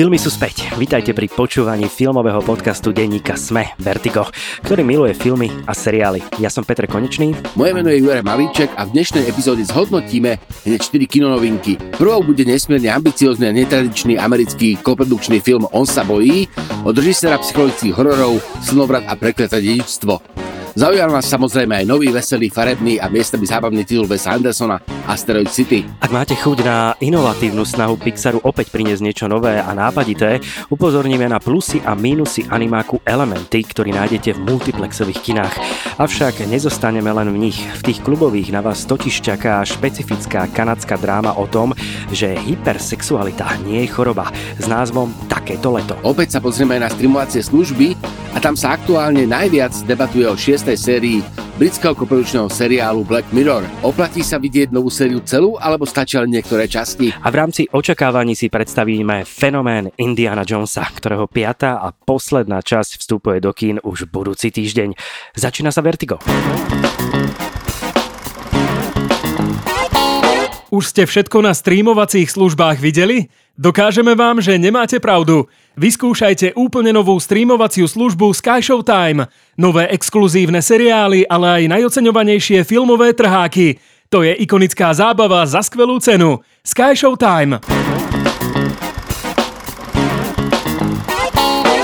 Filmy sú späť. Vítajte pri počúvaní filmového podcastu denníka Sme Vertigo, ktorý miluje filmy a seriály. Ja som Petr Konečný. Moje meno je Jure Malíček a v dnešnej epizóde zhodnotíme hneď 4 kinonovinky. Prvou bude nesmierne ambiciózny a netradičný americký koprodukčný film On sa bojí od režisera psychologických hororov Slnovrat a prekleté dedičstvo. Zaujal nás samozrejme aj nový, veselý, farebný a miestami zábavný titul Wes Andersona Asteroid City. Ak máte chuť na inovatívnu snahu Pixaru opäť priniesť niečo nové a nápadité, upozorníme na plusy a mínusy animáku Elementy, ktorý nájdete v multiplexových kinách. Avšak nezostaneme len v nich. V tých klubových na vás totiž čaká špecifická kanadská dráma o tom, že hypersexualita nie je choroba s názvom Takéto leto. Opäť sa pozrieme aj na streamovacie služby a tam sa aktuálne najviac debatuje o 6 šiestej sérii britského koprodukčného seriálu Black Mirror. Oplatí sa vidieť novú sériu celú, alebo stačia len niektoré časti? A v rámci očakávaní si predstavíme fenomén Indiana Jonesa, ktorého piatá a posledná časť vstupuje do kín už budúci týždeň. Začína sa Vertigo. Už ste všetko na streamovacích službách videli? Dokážeme vám, že nemáte pravdu. Vyskúšajte úplne novú streamovaciu službu Sky Showtime. Nové exkluzívne seriály, ale aj najoceňovanejšie filmové trháky. To je ikonická zábava za skvelú cenu. Sky Showtime.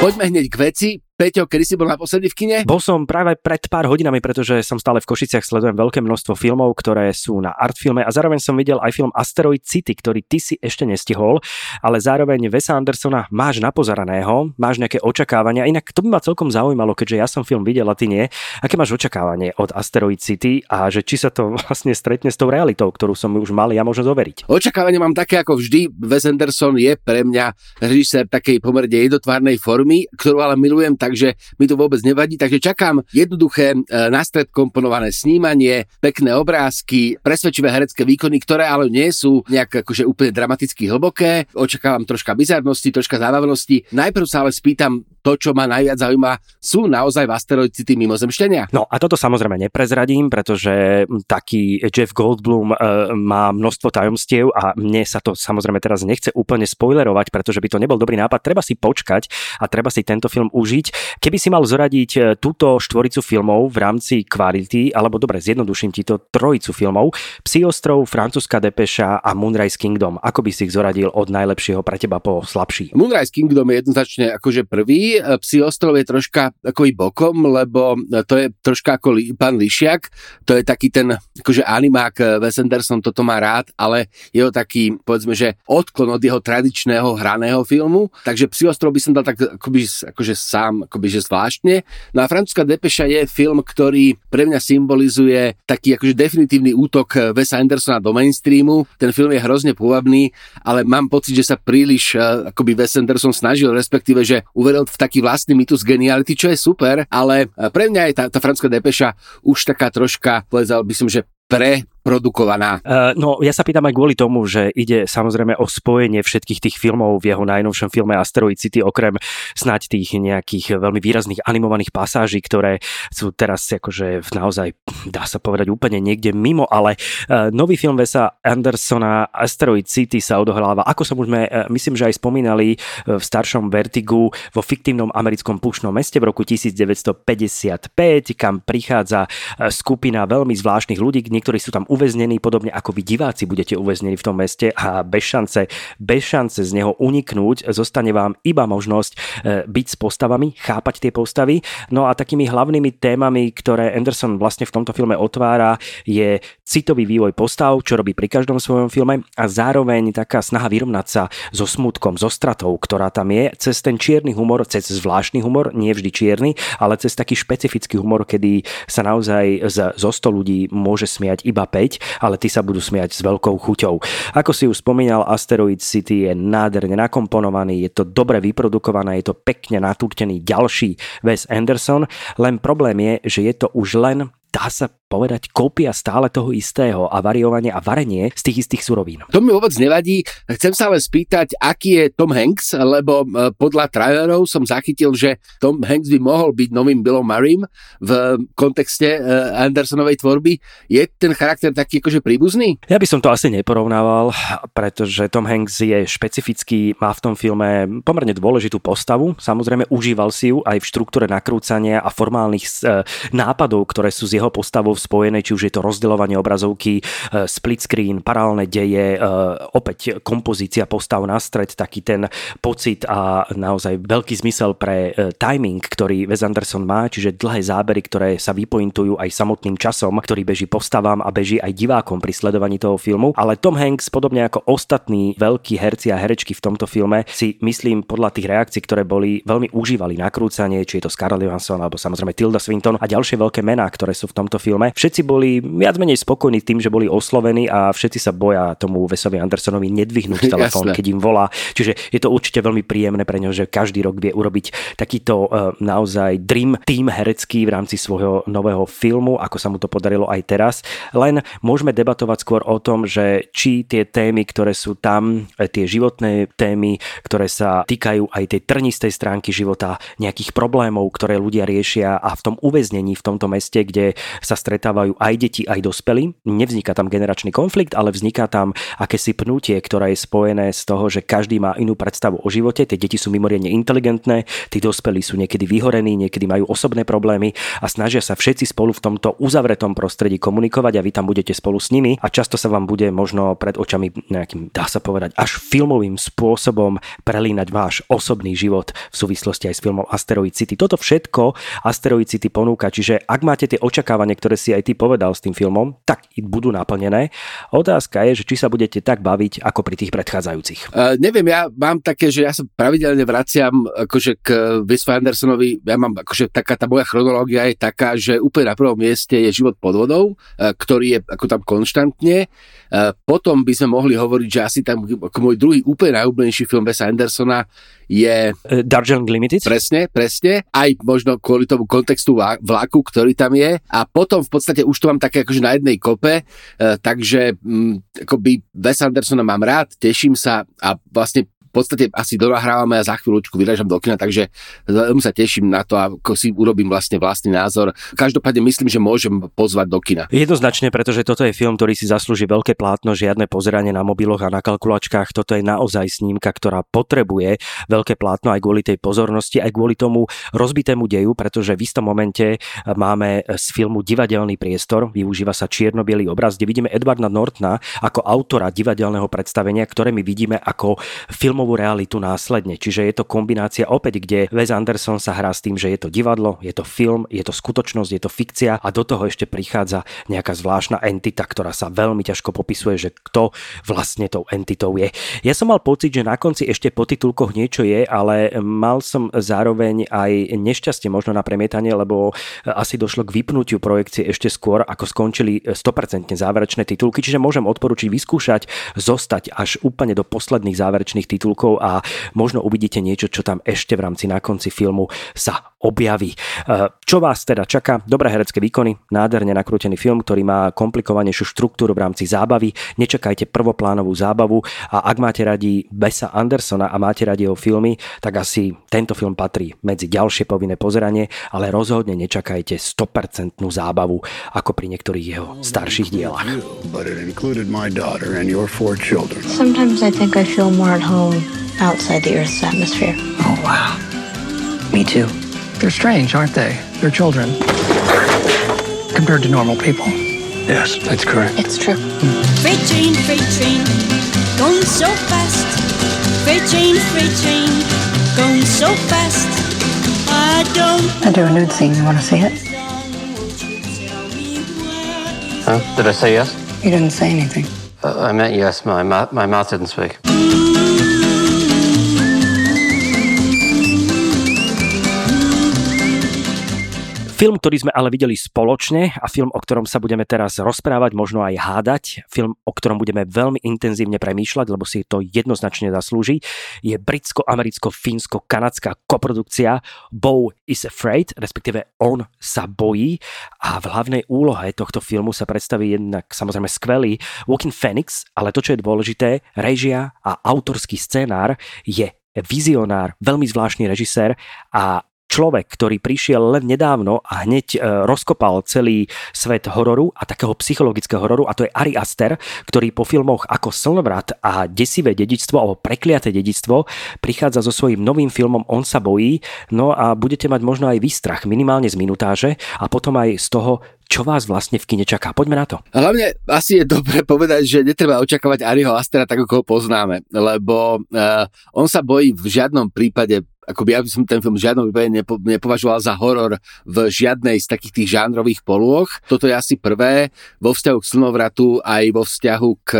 Poďme hneď k veci. Peťo, kedy si bol naposledy v kine? Bol som práve pred pár hodinami, pretože som stále v Košiciach, sledujem veľké množstvo filmov, ktoré sú na artfilme a zároveň som videl aj film Asteroid City, ktorý ty si ešte nestihol, ale zároveň Wesa Andersona máš napozeraného, máš nejaké očakávania. Inak to by ma celkom zaujímalo, keďže ja som film videl a ty nie. Aké máš očakávanie od Asteroid City a že či sa to vlastne stretne s tou realitou, ktorú som už mal ja možno zoveriť? Očakávanie mám také ako vždy. Wes Anderson je pre mňa režisér takej pomerne jednotvárnej formy, ktorú ale milujem takže mi to vôbec nevadí. Takže čakám jednoduché e, nastred komponované snímanie, pekné obrázky, presvedčivé herecké výkony, ktoré ale nie sú nejak akože úplne dramaticky hlboké. Očakávam troška bizarnosti, troška zábavnosti. Najprv sa ale spýtam to, čo ma najviac zaujíma, sú naozaj v asteroid City mimozemšťania? No a toto samozrejme neprezradím, pretože taký Jeff Goldblum e, má množstvo tajomstiev a mne sa to samozrejme teraz nechce úplne spoilerovať, pretože by to nebol dobrý nápad. Treba si počkať a treba si tento film užiť. Keby si mal zoradiť e, túto štvoricu filmov v rámci kvality, alebo dobre, zjednoduším ti to trojicu filmov, Psi ostrov, Francúzska depeša a Moonrise Kingdom, ako by si ich zoradil od najlepšieho pre teba po slabší? Moonrise Kingdom je jednoznačne akože prvý, Psi ostrov je troška i bokom, lebo to je troška ako li, pán Lišiak, to je taký ten akože animák eh, Wes Anderson toto má rád, ale jeho taký, povedzme, že odklon od jeho tradičného hraného filmu, takže Psi ostrov by som dal tak akoby, akože sám, akoby, že zvláštne. No a Francúzska depeša je film, ktorý pre mňa symbolizuje taký akože definitívny útok Wesa Andersona do mainstreamu. Ten film je hrozne pôvabný, ale mám pocit, že sa príliš eh, akoby Wes Anderson snažil, respektíve, že uveril v taký vlastný mytus geniality, čo je super, ale pre mňa je tá, tá francúzska depeša už taká troška, povedal by som, že pre produkovaná? Uh, no, ja sa pýtam aj kvôli tomu, že ide samozrejme o spojenie všetkých tých filmov v jeho najnovšom filme Asteroid City, okrem snáď tých nejakých veľmi výrazných animovaných pasáží, ktoré sú teraz akože naozaj, dá sa povedať, úplne niekde mimo, ale uh, nový film Vesa Andersona Asteroid City sa odohráva, ako som už sme, uh, myslím, že aj spomínali v staršom Vertigu vo fiktívnom americkom pušnom meste v roku 1955, kam prichádza skupina veľmi zvláštnych ľudí, niektorí sú tam uväznený, podobne ako vy diváci budete uväznení v tom meste a bez šance, bez šance z neho uniknúť, zostane vám iba možnosť e, byť s postavami, chápať tie postavy. No a takými hlavnými témami, ktoré Anderson vlastne v tomto filme otvára, je citový vývoj postav, čo robí pri každom svojom filme a zároveň taká snaha vyrovnať sa so smutkom, so stratou, ktorá tam je, cez ten čierny humor, cez zvláštny humor, nie vždy čierny, ale cez taký špecifický humor, kedy sa naozaj zo 100 ľudí môže smiať iba 5 ale tí sa budú smiať s veľkou chuťou. Ako si už spomínal, Asteroid City je nádherne nakomponovaný, je to dobre vyprodukované, je to pekne natúrtený ďalší Wes Anderson, len problém je, že je to už len dá sa povedať, kópia stále toho istého a variovanie a varenie z tých istých surovín. To mi vôbec nevadí. Chcem sa ale spýtať, aký je Tom Hanks, lebo e, podľa trailerov som zachytil, že Tom Hanks by mohol byť novým Billom Murraym v kontexte e, Andersonovej tvorby. Je ten charakter taký akože príbuzný? Ja by som to asi neporovnával, pretože Tom Hanks je špecifický, má v tom filme pomerne dôležitú postavu. Samozrejme, užíval si ju aj v štruktúre nakrúcania a formálnych e, nápadov, ktoré sú s jeho postavou spojené, či už je to rozdeľovanie obrazovky, split screen, paralelné deje, opäť kompozícia postav na stred, taký ten pocit a naozaj veľký zmysel pre e, timing, ktorý Wes Anderson má, čiže dlhé zábery, ktoré sa vypointujú aj samotným časom, ktorý beží postavám a beží aj divákom pri sledovaní toho filmu. Ale Tom Hanks, podobne ako ostatní veľkí herci a herečky v tomto filme, si myslím podľa tých reakcií, ktoré boli, veľmi užívali nakrúcanie, či je to Scarlett Johansson alebo samozrejme Tilda Swinton a ďalšie veľké mená, ktoré sú v tomto filme. Všetci boli viac menej spokojní tým, že boli oslovení a všetci sa boja tomu Vesovi Andersonovi nedvihnúť telefón, keď im volá. Čiže je to určite veľmi príjemné pre ňo, že každý rok vie urobiť takýto uh, naozaj dream team herecký v rámci svojho nového filmu, ako sa mu to podarilo aj teraz. Len môžeme debatovať skôr o tom, že či tie témy, ktoré sú tam, e, tie životné témy, ktoré sa týkajú aj tej trnistej stránky života, nejakých problémov, ktoré ľudia riešia a v tom uväznení v tomto meste, kde sa stretávajú aj deti, aj dospelí, nevzniká tam generačný konflikt, ale vzniká tam akési pnutie, ktoré je spojené s toho, že každý má inú predstavu o živote, tie deti sú mimoriadne inteligentné, tí dospelí sú niekedy vyhorení, niekedy majú osobné problémy a snažia sa všetci spolu v tomto uzavretom prostredí komunikovať a vy tam budete spolu s nimi. A často sa vám bude možno pred očami nejakým, dá sa povedať, až filmovým spôsobom prelínať váš osobný život v súvislosti aj s filmom Asteroid City. Toto všetko Asteroid City ponúka, čiže ak máte tie očakávania, ktoré si aj ty povedal s tým filmom, tak budú naplnené. Otázka je, že či sa budete tak baviť ako pri tých predchádzajúcich. Uh, neviem, ja mám také, že ja sa pravidelne vraciam akože k Wes Andersonovi, ja mám akože taká tá moja chronológia je taká, že úplne na prvom mieste je život pod vodou, uh, ktorý je ako tam konštantne. Uh, potom by sme mohli hovoriť, že asi tam ako môj druhý úplne najúbenejší film Wes Andersona je... Darjeeling Limited? Presne, presne. Aj možno kvôli tomu kontextu vlaku, ktorý tam je. A potom v podstate už to mám také akože na jednej kope, takže m, mm, akoby Wes Andersona mám rád, teším sa a vlastne podstate asi donahrávame a za chvíľučku vyražam do kina, takže veľmi sa teším na to, ako si urobím vlastne vlastný názor. Každopádne myslím, že môžem pozvať do kina. Jednoznačne, pretože toto je film, ktorý si zaslúži veľké plátno, žiadne pozeranie na mobiloch a na kalkulačkách. Toto je naozaj snímka, ktorá potrebuje veľké plátno aj kvôli tej pozornosti, aj kvôli tomu rozbitému deju, pretože v istom momente máme z filmu divadelný priestor, využíva sa čierno obraz, kde vidíme Edwarda Nortna ako autora divadelného predstavenia, ktoré my vidíme ako filmovú filmovú realitu následne. Čiže je to kombinácia opäť, kde Wes Anderson sa hrá s tým, že je to divadlo, je to film, je to skutočnosť, je to fikcia a do toho ešte prichádza nejaká zvláštna entita, ktorá sa veľmi ťažko popisuje, že kto vlastne tou entitou je. Ja som mal pocit, že na konci ešte po titulkoch niečo je, ale mal som zároveň aj nešťastie možno na premietanie, lebo asi došlo k vypnutiu projekcie ešte skôr, ako skončili 100% záverečné titulky, čiže môžem odporučiť vyskúšať zostať až úplne do posledných záverečných titulkov titulkov a možno uvidíte niečo, čo tam ešte v rámci na konci filmu sa objaví. E, čo vás teda čaká? Dobré herecké výkony, nádherne nakrútený film, ktorý má komplikovanejšiu štruktúru v rámci zábavy. Nečakajte prvoplánovú zábavu a ak máte radi Besa Andersona a máte radi jeho filmy, tak asi tento film patrí medzi ďalšie povinné pozeranie, ale rozhodne nečakajte 100% zábavu ako pri niektorých jeho starších dielach. Sometimes I think I feel more at home outside the Earth's atmosphere. Oh, wow. Me too. They're strange, aren't they? They're children. Compared to normal people. Yes, that's correct. It's true. Freight train, freight train, going so fast. Freight train, freight train, going so fast. I don't. I do a nude scene. You want to see it? Huh? Did I say yes? You didn't say anything. Uh, I meant yes. My, my, my mouth didn't speak. Film, ktorý sme ale videli spoločne a film, o ktorom sa budeme teraz rozprávať, možno aj hádať, film, o ktorom budeme veľmi intenzívne premýšľať, lebo si to jednoznačne zaslúži, je britsko-americko-fínsko-kanadská koprodukcia Bo is Afraid, respektíve On sa bojí. A v hlavnej úlohe tohto filmu sa predstaví jednak samozrejme skvelý Walking Phoenix, ale to, čo je dôležité, režia a autorský scénár je vizionár, veľmi zvláštny režisér a človek, ktorý prišiel len nedávno a hneď e, rozkopal celý svet hororu a takého psychologického hororu a to je Ari Aster, ktorý po filmoch ako Slnovrat a Desivé dedičstvo alebo Prekliaté dedičstvo prichádza so svojím novým filmom On sa bojí, no a budete mať možno aj výstrach minimálne z minutáže a potom aj z toho, čo vás vlastne v kine čaká. Poďme na to. Hlavne asi je dobre povedať, že netreba očakávať Ariho Astera tak, ako ho poznáme, lebo uh, on sa bojí v žiadnom prípade akoby ja by som ten film v žiadnom prípade nepo, nepovažoval za horor v žiadnej z takých tých žánrových polôch. Toto je asi prvé vo vzťahu k slnovratu aj vo vzťahu k,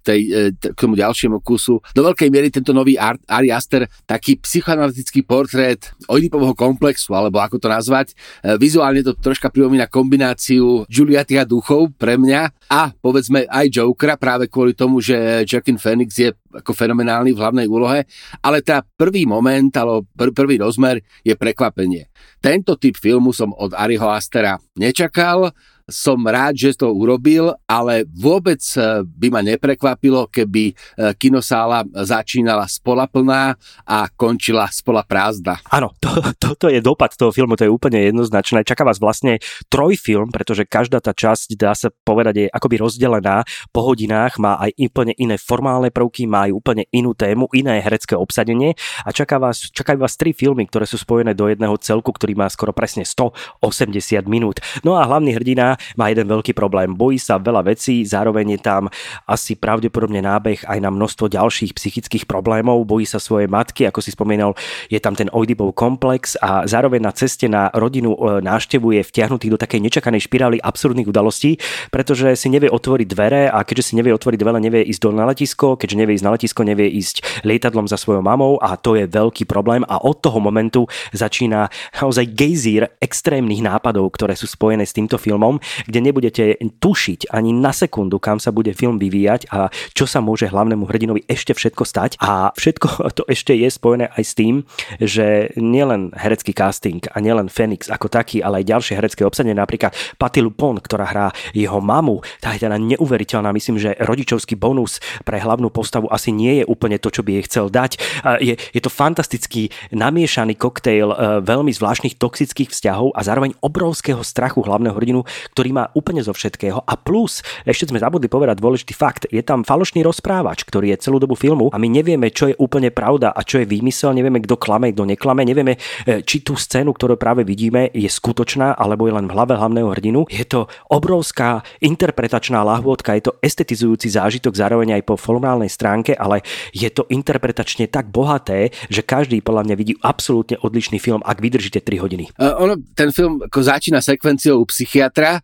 tej, e, k tomu ďalšiemu kusu. Do veľkej miery tento nový Art, Ari Aster, taký psychoanalytický portrét Oedipovho komplexu, alebo ako to nazvať. E, vizuálne to troška pripomína kombináciu Juliatia duchov pre mňa a povedzme aj Jokera práve kvôli tomu, že Jackin Phoenix je ako fenomenálny v hlavnej úlohe, ale tá prvý moment, alebo pr- prvý rozmer je prekvapenie. Tento typ filmu som od Ariho Astera nečakal, som rád, že to urobil, ale vôbec eh, by ma neprekvapilo, keby eh, kinosála začínala spola plná a končila spola prázdna. Áno, to, toto je dopad toho filmu, to je úplne jednoznačné. Čaká vás vlastne trojfilm, pretože každá tá časť, dá sa povedať, je akoby rozdelená po hodinách, má aj úplne iné formálne prvky, má aj úplne inú tému, iné herecké obsadenie a čaká vás, čakajú vás tri filmy, ktoré sú spojené do jedného celku, ktorý má skoro presne 180 minút. No a hlavný hrdina má jeden veľký problém. Bojí sa veľa vecí, zároveň je tam asi pravdepodobne nábeh aj na množstvo ďalších psychických problémov. Bojí sa svojej matky, ako si spomínal, je tam ten Oedipov komplex a zároveň na ceste na rodinu e, návštevu je vtiahnutý do takej nečakanej špirály absurdných udalostí, pretože si nevie otvoriť dvere a keďže si nevie otvoriť dvere, nevie ísť do na letisko, keďže nevie ísť na letisko, nevie ísť lietadlom za svojou mamou a to je veľký problém a od toho momentu začína naozaj gejzír extrémnych nápadov, ktoré sú spojené s týmto filmom kde nebudete tušiť ani na sekundu, kam sa bude film vyvíjať a čo sa môže hlavnému hrdinovi ešte všetko stať. A všetko to ešte je spojené aj s tým, že nielen herecký casting a nielen Phoenix ako taký, ale aj ďalšie herecké obsadenie, napríklad Patti Lupon, ktorá hrá jeho mamu, tá je teda neuveriteľná. Myslím, že rodičovský bonus pre hlavnú postavu asi nie je úplne to, čo by jej chcel dať. Je, je to fantastický namiešaný koktejl e, veľmi zvláštnych toxických vzťahov a zároveň obrovského strachu hlavného hrdinu, ktorý má úplne zo všetkého. A plus, ešte sme zabudli povedať dôležitý fakt, je tam falošný rozprávač, ktorý je celú dobu filmu a my nevieme, čo je úplne pravda a čo je výmysel, nevieme, kto klame, kto neklame, nevieme, e, či tú scénu, ktorú práve vidíme, je skutočná alebo je len v hlave hlavného hrdinu. Je to obrovská interpretačná lahôdka, je to estetizujúci zážitok zároveň aj po formálnej stránke, ale je to interpretačne tak bohaté, že každý podľa mňa vidí absolútne odlišný film, ak vydržíte 3 hodiny. Uh, ono, ten film ako začína sekvenciou u psychiatra,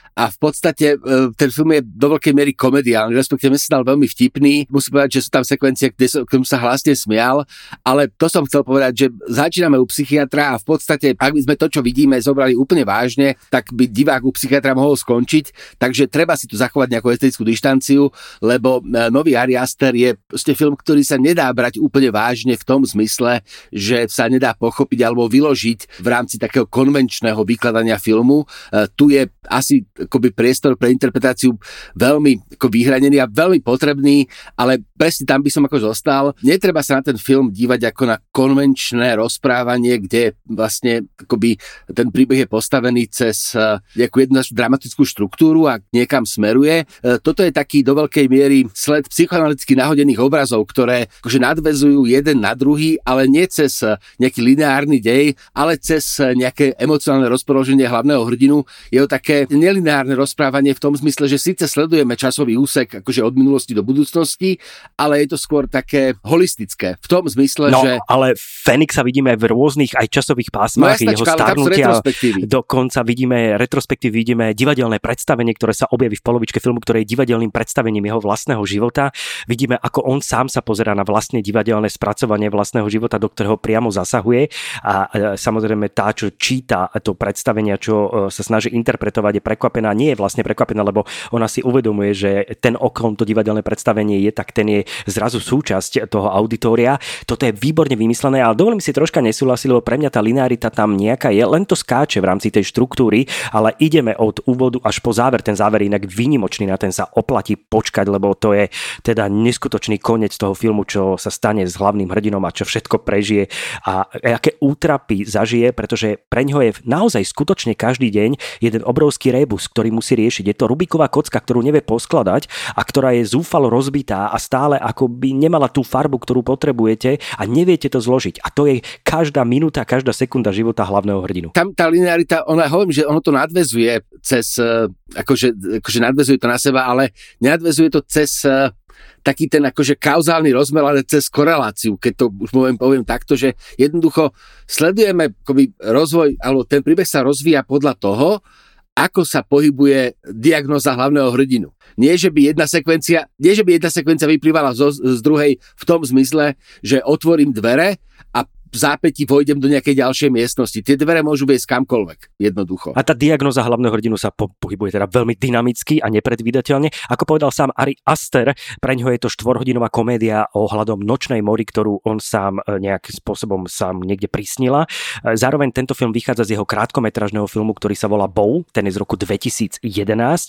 a v podstate e, ten film je do veľkej miery komediálny, respektíve sa dal veľmi vtipný. Musím povedať, že sú tam sekvencie, kde som, sa hlasne smial, ale to som chcel povedať, že začíname u psychiatra a v podstate, ak by sme to, čo vidíme, zobrali úplne vážne, tak by divák u psychiatra mohol skončiť, takže treba si tu zachovať nejakú estetickú dištanciu, lebo e, nový Ari Aster je proste film, ktorý sa nedá brať úplne vážne v tom zmysle, že sa nedá pochopiť alebo vyložiť v rámci takého konvenčného vykladania filmu. E, tu je asi akoby priestor pre interpretáciu veľmi ako vyhranený a veľmi potrebný, ale presne tam by som ako zostal. Netreba sa na ten film dívať ako na konvenčné rozprávanie, kde vlastne akoby ten príbeh je postavený cez eh, nejakú jednu dramatickú štruktúru a niekam smeruje. Eh, toto je taký do veľkej miery sled psychoanalyticky nahodených obrazov, ktoré akože nadvezujú jeden na druhý, ale nie cez eh, nejaký lineárny dej, ale cez nejaké emocionálne rozpoloženie hlavného hrdinu. Je to také nelineárne lineárne rozprávanie v tom zmysle, že síce sledujeme časový úsek akože od minulosti do budúcnosti, ale je to skôr také holistické. V tom zmysle, no, že... ale Fenixa vidíme v rôznych aj časových pásmach, No jeho starnutia, dokonca vidíme retrospektív, vidíme divadelné predstavenie, ktoré sa objaví v polovičke filmu, ktoré je divadelným predstavením jeho vlastného života. Vidíme, ako on sám sa pozerá na vlastne divadelné spracovanie vlastného života, do ktorého priamo zasahuje a e, samozrejme tá, čo číta to predstavenie, čo e, sa snaží interpretovať, je prekvapená. Nie je vlastne prekvapená, lebo ona si uvedomuje, že ten okom to divadelné predstavenie je, tak ten je zrazu súčasť toho auditória. Toto je výborne vymyslené, ale dovolím si troška nesúhlasiť, lebo pre mňa tá linearita tam nejaká je, len to skáče v rámci tej štruktúry, ale ideme od úvodu až po záver. Ten záver inak výnimočný, na ten sa oplatí počkať, lebo to je teda neskutočný koniec toho filmu, čo sa stane s hlavným hrdinom a čo všetko prežije a aké útrapy zažije, pretože pre ňo je naozaj skutočne každý deň jeden obrovský rebus, ktorý musí riešiť. Je to Rubiková kocka, ktorú nevie poskladať a ktorá je zúfalo rozbitá a stále ako by nemala tú farbu, ktorú potrebujete a neviete to zložiť. A to je každá minúta, každá sekunda života hlavného hrdinu. Tam tá linearita, ona hovorím, že ono to nadvezuje cez, eh, akože, akože nadvezuje to na seba, ale nadvezuje to cez eh, taký ten akože kauzálny rozmer, ale cez koreláciu, keď to už poviem, poviem takto, že jednoducho sledujeme akoby rozvoj, alebo ten príbeh sa rozvíja podľa toho, ako sa pohybuje diagnoza hlavného hrdinu. Nie, že by jedna sekvencia, nie, že by jedna sekvencia vyplývala zo, z druhej v tom zmysle, že otvorím dvere a v zápäti vojdem do nejakej ďalšej miestnosti. Tie dvere môžu viesť kamkoľvek, jednoducho. A tá diagnoza hlavného hrdinu sa po- pohybuje teda veľmi dynamicky a nepredvídateľne. Ako povedal sám Ari Aster, pre ňoho je to štvorhodinová komédia ohľadom nočnej mori, ktorú on sám e, nejakým spôsobom sám niekde prisnila. E, Zároveň tento film vychádza z jeho krátkometražného filmu, ktorý sa volá Bow, ten je z roku 2011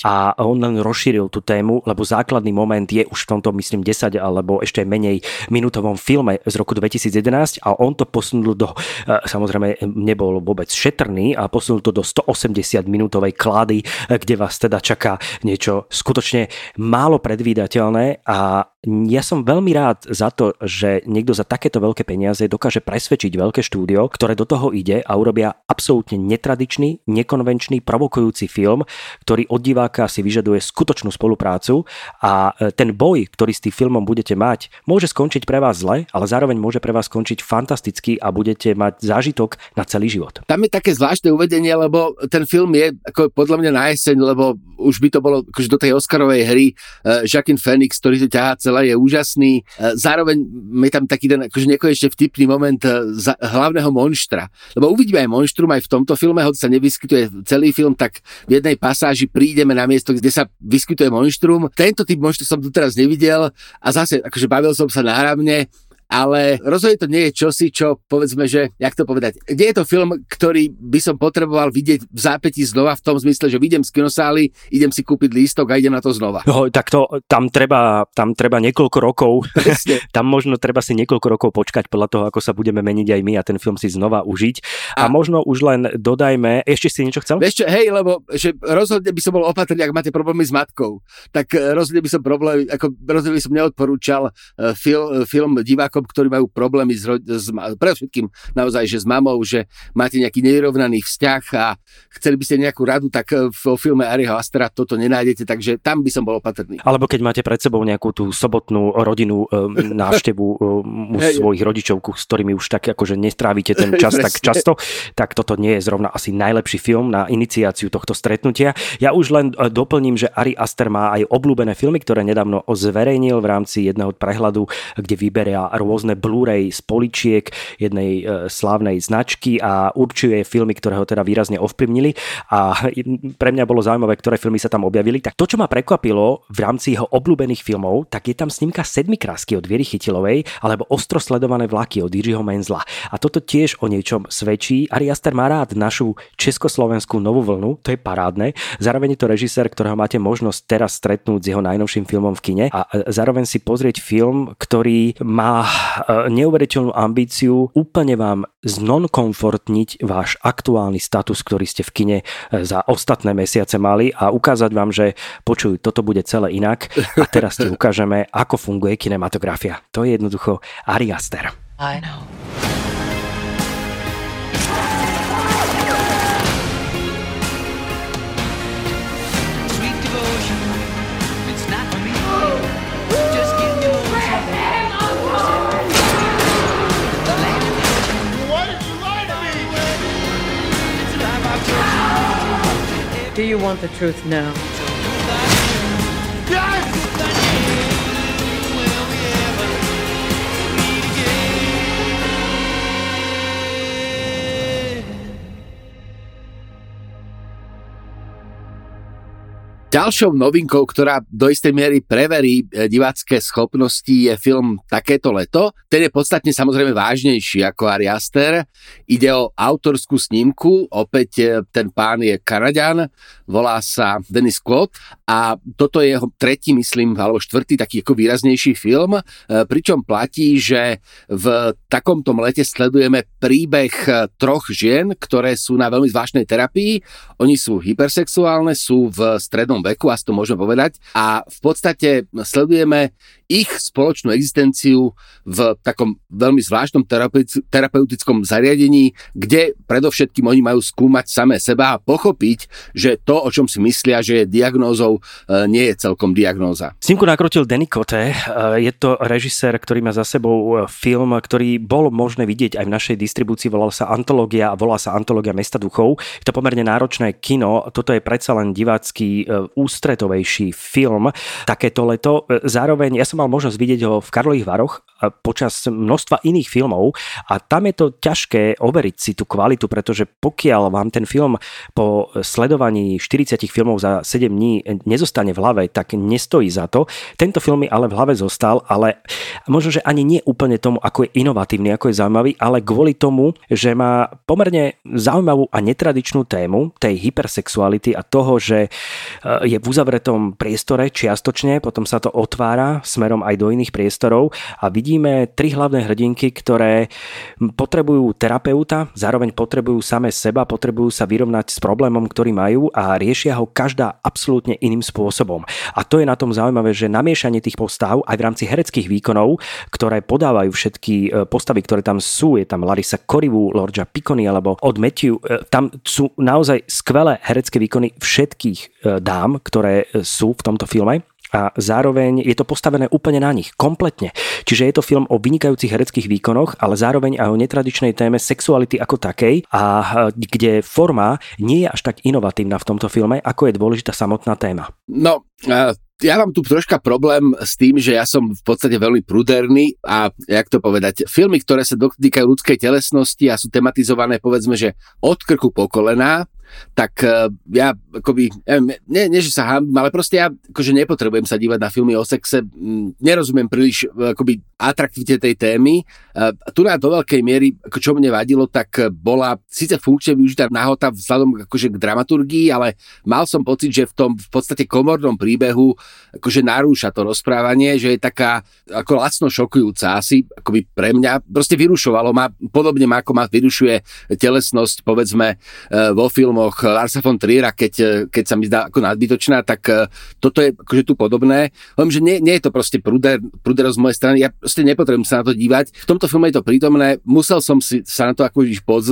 a on len rozšíril tú tému, lebo základný moment je už v tomto, myslím, 10 alebo ešte menej minútovom filme z roku 2011 a on to posunul do, samozrejme nebol vôbec šetrný a posunul to do 180 minútovej klády, e, kde vás teda čaká niečo skutočne málo predvídateľné a ja som veľmi rád za to, že niekto za takéto veľké peniaze dokáže presvedčiť veľké štúdio, ktoré do toho ide a urobia absolútne netradičný, nekonvenčný, provokujúci film, ktorý od diváka si vyžaduje skutočnú spoluprácu a e, ten boj, ktorý s tým filmom budete mať, môže skončiť pre vás zle, ale zároveň môže pre vás skončiť fantasticky a budete mať zážitok na celý život. Tam je také zvláštne uvedenie, lebo ten film je ako podľa mňa na jeseň, lebo už by to bolo akože do tej Oscarovej hry. Uh, Joaquin Phoenix, ktorý to ťahá celé, je úžasný. Uh, zároveň je tam taký ten akože nekonečne vtipný moment uh, za, hlavného monštra. Lebo uvidíme aj monštrum aj v tomto filme, hoď sa nevyskytuje celý film, tak v jednej pasáži prídeme na miesto, kde sa vyskytuje monštrum. Tento typ monštra som tu teraz nevidel a zase akože bavil som sa náramne ale rozhodne to nie je čosi, čo povedzme, že, jak to povedať, nie je to film, ktorý by som potreboval vidieť v zápätí znova v tom zmysle, že vidím z kinosály, idem si kúpiť lístok a idem na to znova. No, tak to, tam treba, tam treba niekoľko rokov, tam možno treba si niekoľko rokov počkať podľa toho, ako sa budeme meniť aj my a ten film si znova užiť. A, a možno už len dodajme, ešte si niečo chcel? Čo, hej, lebo že rozhodne by som bol opatrný, ak máte problémy s matkou, tak eh, rozhodne by som problém, ako rozhodne by som neodporúčal eh, fil, film divákom, ktorí majú problémy s, s predovšetkým naozaj, že s mamou, že máte nejaký nevyrovnaný vzťah a chceli by ste nejakú radu, tak eh, vo filme Ariho Astera toto nenájdete, takže tam by som bol opatrný. Alebo keď máte pred sebou nejakú tú sobotnú rodinnú um, návštevu um, u Hej. svojich rodičov, s ktorými už tak akože nestrávite ten čas tak často, tak toto nie je zrovna asi najlepší film na iniciáciu tohto stretnutia. Ja už len e, doplním, že Ari Aster má aj obľúbené filmy, ktoré nedávno zverejnil v rámci jedného prehľadu, kde vyberia rôzne Blu-ray z poličiek jednej e, slávnej značky a určuje filmy, ktoré ho teda výrazne ovplyvnili a pre mňa bolo zaujímavé, ktoré filmy sa tam objavili. Tak to, čo ma prekvapilo v rámci jeho obľúbených filmov, tak je tam snímka Sedmi krásky od Viery Chytilovej alebo Ostro sledované vlaky od Jiřího Menzla. A toto tiež o niečom svedčí. Ari Aster má rád našu československú novú vlnu, to je parádne. Zároveň je to režisér, ktorého máte možnosť teraz stretnúť s jeho najnovším filmom v kine a zároveň si pozrieť film, ktorý má neuveriteľnú ambíciu úplne vám znonkomfortniť váš aktuálny status, ktorý ste v kine e, za ostatné mesiace mali a ukázať vám, že počuj, toto bude celé inak a teraz ti ukážeme, ako funguje kinematografia. To je jednoducho Ari Aster. I know. Do you want the truth now? Ďalšou novinkou, ktorá do istej miery preverí e, divácké schopnosti, je film Takéto leto. Ten je podstatne samozrejme vážnejší ako Ari Aster. Ide o autorskú snímku, opäť e, ten pán je Kanaďan, volá sa Dennis Quaid a toto je jeho tretí, myslím, alebo štvrtý taký ako výraznejší film, e, pričom platí, že v takomto lete sledujeme príbeh troch žien, ktoré sú na veľmi zvláštnej terapii. Oni sú hypersexuálne, sú v strednom veku, asi to môžeme povedať. A v podstate sledujeme ich spoločnú existenciu v takom veľmi zvláštnom terapeutickom zariadení, kde predovšetkým oni majú skúmať samé seba a pochopiť, že to, o čom si myslia, že je diagnózou, e, nie je celkom diagnóza. Snímku nakrotil Danny Kote. E, je to režisér, ktorý má za sebou e, film, ktorý bol možné vidieť aj v našej distribúcii. Volal sa Antológia a volá sa Antológia mesta duchov. Je to pomerne náročné kino. Toto je predsa len divácky ústretovejší film. Takéto leto. Zároveň ja som mal možnosť vidieť ho v Karlových Varoch počas množstva iných filmov a tam je to ťažké overiť si tú kvalitu, pretože pokiaľ vám ten film po sledovaní 40 filmov za 7 dní nezostane v hlave, tak nestojí za to. Tento film mi ale v hlave zostal, ale možno, že ani nie úplne tomu, ako je inovatívny, ako je zaujímavý, ale kvôli tomu, že má pomerne zaujímavú a netradičnú tému tej hypersexuality a toho, že e, je v uzavretom priestore čiastočne, potom sa to otvára smerom aj do iných priestorov a vidíme tri hlavné hrdinky, ktoré potrebujú terapeuta, zároveň potrebujú same seba, potrebujú sa vyrovnať s problémom, ktorý majú a riešia ho každá absolútne iným spôsobom. A to je na tom zaujímavé, že namiešanie tých postav aj v rámci hereckých výkonov, ktoré podávajú všetky e, postavy, ktoré tam sú, je tam Larisa Korivu, Lorgia Picconi alebo od Matthew, e, tam sú naozaj skvelé herecké výkony všetkých e, dám, ktoré sú v tomto filme a zároveň je to postavené úplne na nich, kompletne. Čiže je to film o vynikajúcich hereckých výkonoch, ale zároveň aj o netradičnej téme sexuality ako takej a kde forma nie je až tak inovatívna v tomto filme, ako je dôležitá samotná téma. No, ja mám tu troška problém s tým, že ja som v podstate veľmi pruderný a jak to povedať, filmy, ktoré sa dotýkajú ľudskej telesnosti a sú tematizované povedzme, že od krku po kolená, tak uh, ja akoby, neviem, nie, nie, že sa hambím, ale proste ja akože nepotrebujem sa dívať na filmy o sexe, nerozumiem príliš uh, akoby atraktivite tej témy. Uh, tu na do veľkej miery, ako čo mne vadilo, tak bola síce funkčne využitá nahota vzhľadom akože k dramaturgii, ale mal som pocit, že v tom v podstate komornom príbehu akože narúša to rozprávanie, že je taká ako lacno šokujúca asi akoby pre mňa. Proste vyrušovalo ma, podobne ako ma vyrušuje telesnosť povedzme vo filmu filmoch Larsa von Triera, keď, keď sa mi zdá ako nadbytočná, tak e, toto je akože tu podobné. Hovorím, že nie, nie je to proste pruder, pruderosť z mojej strany, ja proste nepotrebujem sa na to dívať. V tomto filme je to prítomné, musel som si sa na to ako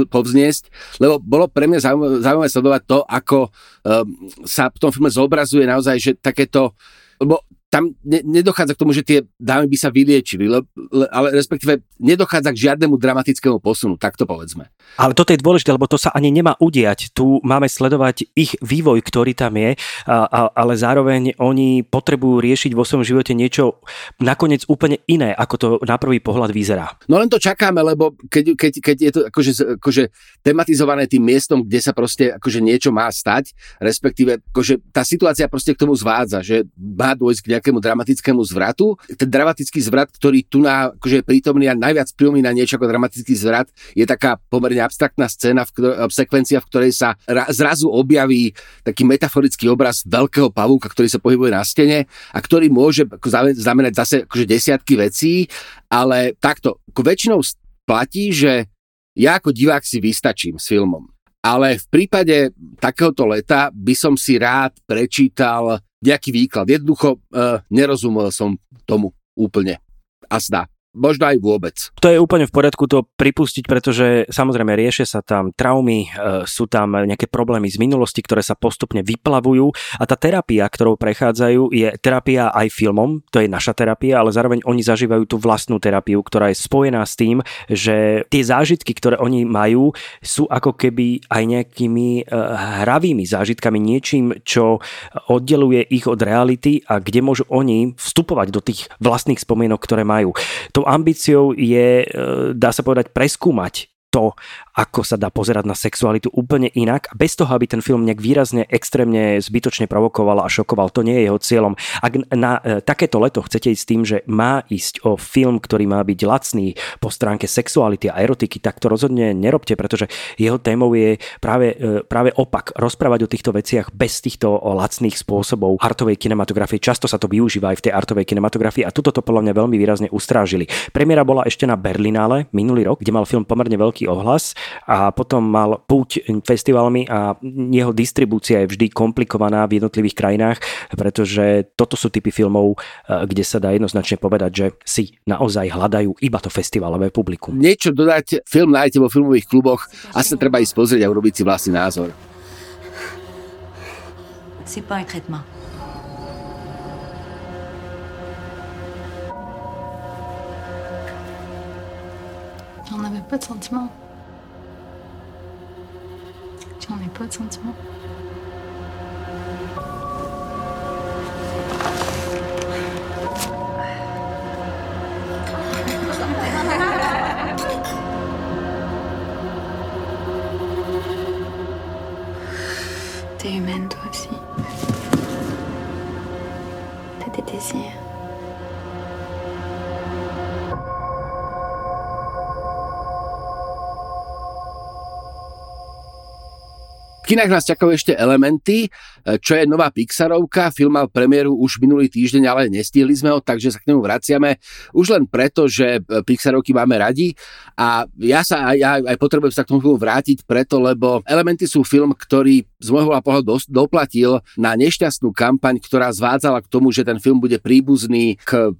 povzniesť, lebo bolo pre mňa zaujímavé sledovať to, ako um, sa v tom filme zobrazuje naozaj, že takéto lebo tam ne, nedochádza k tomu, že tie dámy by sa vyliečili, le, le, ale respektíve nedochádza k žiadnemu dramatickému posunu, tak to povedzme. Ale toto je dôležité, lebo to sa ani nemá udiať. Tu máme sledovať ich vývoj, ktorý tam je, a, a, ale zároveň oni potrebujú riešiť vo svojom živote niečo nakoniec úplne iné, ako to na prvý pohľad vyzerá. No len to čakáme, lebo keď, keď, keď je to akože, akože tematizované tým miestom, kde sa proste akože niečo má stať, respektíve akože tá situácia proste k tomu zvádza, že má dôjsť k nejakému dramatickému zvratu. Ten dramatický zvrat, ktorý tu na, akože je prítomný a najviac pripomína niečo ako dramatický zvrat, je taká pomerne abstraktná scéna, v ktor- sekvencia, v ktorej sa ra- zrazu objaví taký metaforický obraz veľkého pavúka, ktorý sa pohybuje na stene a ktorý môže znamenať zase akože desiatky vecí, ale takto, ako väčšinou platí, že ja ako divák si vystačím s filmom. Ale v prípade takéhoto leta by som si rád prečítal nejaký výklad. Jednoducho uh, nerozumel som tomu úplne. A zdá. Možno aj vôbec. To je úplne v poriadku to pripustiť, pretože samozrejme riešia sa tam traumy, e, sú tam nejaké problémy z minulosti, ktoré sa postupne vyplavujú a tá terapia, ktorou prechádzajú, je terapia aj filmom, to je naša terapia, ale zároveň oni zažívajú tú vlastnú terapiu, ktorá je spojená s tým, že tie zážitky, ktoré oni majú, sú ako keby aj nejakými e, hravými zážitkami, niečím, čo oddeluje ich od reality a kde môžu oni vstupovať do tých vlastných spomienok, ktoré majú. Tou ambíciou je, e, dá sa povedať, preskúmať to, ako sa dá pozerať na sexualitu úplne inak, bez toho, aby ten film nejak výrazne, extrémne, zbytočne provokoval a šokoval. To nie je jeho cieľom. Ak na e, takéto leto chcete ísť s tým, že má ísť o film, ktorý má byť lacný po stránke sexuality a erotiky, tak to rozhodne nerobte, pretože jeho témou je práve, e, práve opak. Rozprávať o týchto veciach bez týchto lacných spôsobov artovej kinematografie. Často sa to využíva aj v tej artovej kinematografii a tuto to podľa mňa veľmi výrazne ustrážili. Premiéra bola ešte na Berlinále minulý rok, kde mal film pomerne veľký veľký ohlas a potom mal púť festivalmi a jeho distribúcia je vždy komplikovaná v jednotlivých krajinách, pretože toto sú typy filmov, eh, kde sa dá jednoznačne povedať, že si naozaj hľadajú iba to festivalové publikum. Niečo dodať, film nájdete vo filmových kluboch a sa treba ísť pozrieť a urobiť si vlastný názor. C'est pas un traitement. J'en avais pas de sentiments. J'en ai pas de sentiments. T'es humaine toi aussi. T'as des désirs. Kinách nás čakajú ešte Elementy, e, čo je nová Pixarovka. Film mal premiéru už minulý týždeň, ale nestihli sme ho, takže sa k nemu vraciame. Už len preto, že e, Pixarovky máme radi a ja sa ja aj potrebujem sa k tomu vrátiť preto, lebo Elementy sú film, ktorý z môjho pohľadu doplatil na nešťastnú kampaň, ktorá zvádzala k tomu, že ten film bude príbuzný k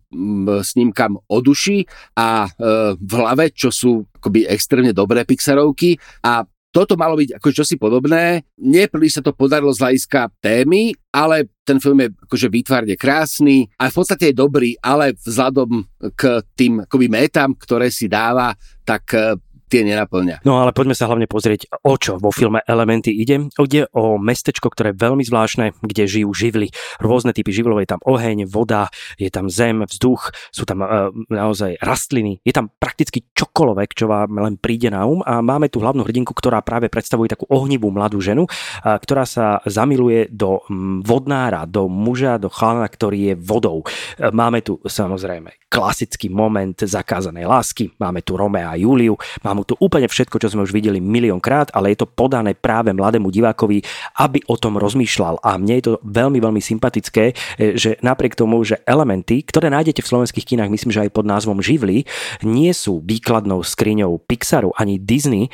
snímkam o duši a e, v hlave, čo sú akoby extrémne dobré Pixarovky a toto malo byť ako čosi podobné. Nie príliš sa to podarilo z hľadiska témy, ale ten film je akože výtvarne krásny a v podstate je dobrý, ale vzhľadom k tým akoby métam, ktoré si dáva, tak eh, tie nenaplňa. No ale poďme sa hlavne pozrieť, o čo vo filme Elementy ide. Ide o mestečko, ktoré je veľmi zvláštne, kde žijú živly, rôzne typy živlov, je tam oheň, voda, je tam zem, vzduch, sú tam uh, naozaj rastliny, je tam prakticky čokoľvek, čo vám len príde na um a máme tu hlavnú hrdinku, ktorá práve predstavuje takú ohnivú mladú ženu, uh, ktorá sa zamiluje do um, vodnára, do muža, do chlana, ktorý je vodou. Uh, máme tu samozrejme klasický moment zakázanej lásky, máme tu Romea a Júliu, máme mu tu úplne všetko, čo sme už videli miliónkrát, ale je to podané práve mladému divákovi, aby o tom rozmýšľal. A mne je to veľmi, veľmi sympatické, e, že napriek tomu, že elementy, ktoré nájdete v slovenských kinách, myslím, že aj pod názvom Živly, nie sú výkladnou skriňou Pixaru ani Disney, e,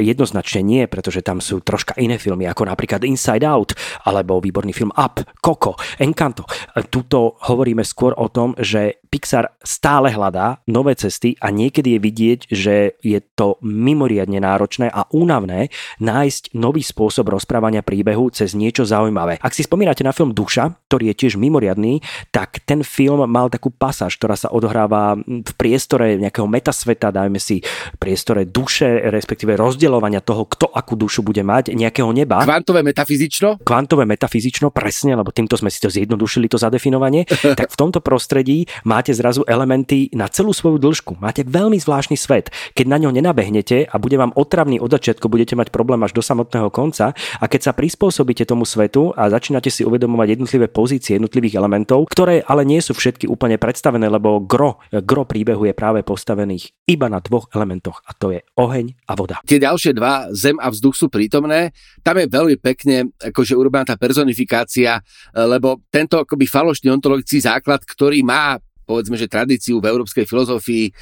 jednoznačne nie, pretože tam sú troška iné filmy, ako napríklad Inside Out, alebo výborný film Up, Coco, Encanto. E, tuto hovoríme skôr o tom, že Pixar stále hľadá nové cesty a niekedy je vidieť, že je to mimoriadne náročné a únavné nájsť nový spôsob rozprávania príbehu cez niečo zaujímavé. Ak si spomínate na film Duša, ktorý je tiež mimoriadný, tak ten film mal takú pasáž, ktorá sa odohráva v priestore nejakého metasveta, dajme si priestore duše, respektíve rozdeľovania toho, kto akú dušu bude mať, nejakého neba. Kvantové metafyzično? Kvantové metafyzično, presne, lebo týmto sme si to zjednodušili, to zadefinovanie. tak v tomto prostredí máte zrazu elementy na celú svoju dĺžku. Máte veľmi zvláštny svet. Keď na ňo nenabehnete, nabehnete a bude vám otravný od začiatku, budete mať problém až do samotného konca a keď sa prispôsobíte tomu svetu a začínate si uvedomovať jednotlivé pozície jednotlivých elementov, ktoré ale nie sú všetky úplne predstavené, lebo gro, gro príbehu je práve postavených iba na dvoch elementoch a to je oheň a voda. Tie ďalšie dva, zem a vzduch sú prítomné. Tam je veľmi pekne akože urobená tá personifikácia, lebo tento akoby falošný ontologický základ, ktorý má povedzme, že tradíciu v európskej filozofii, e,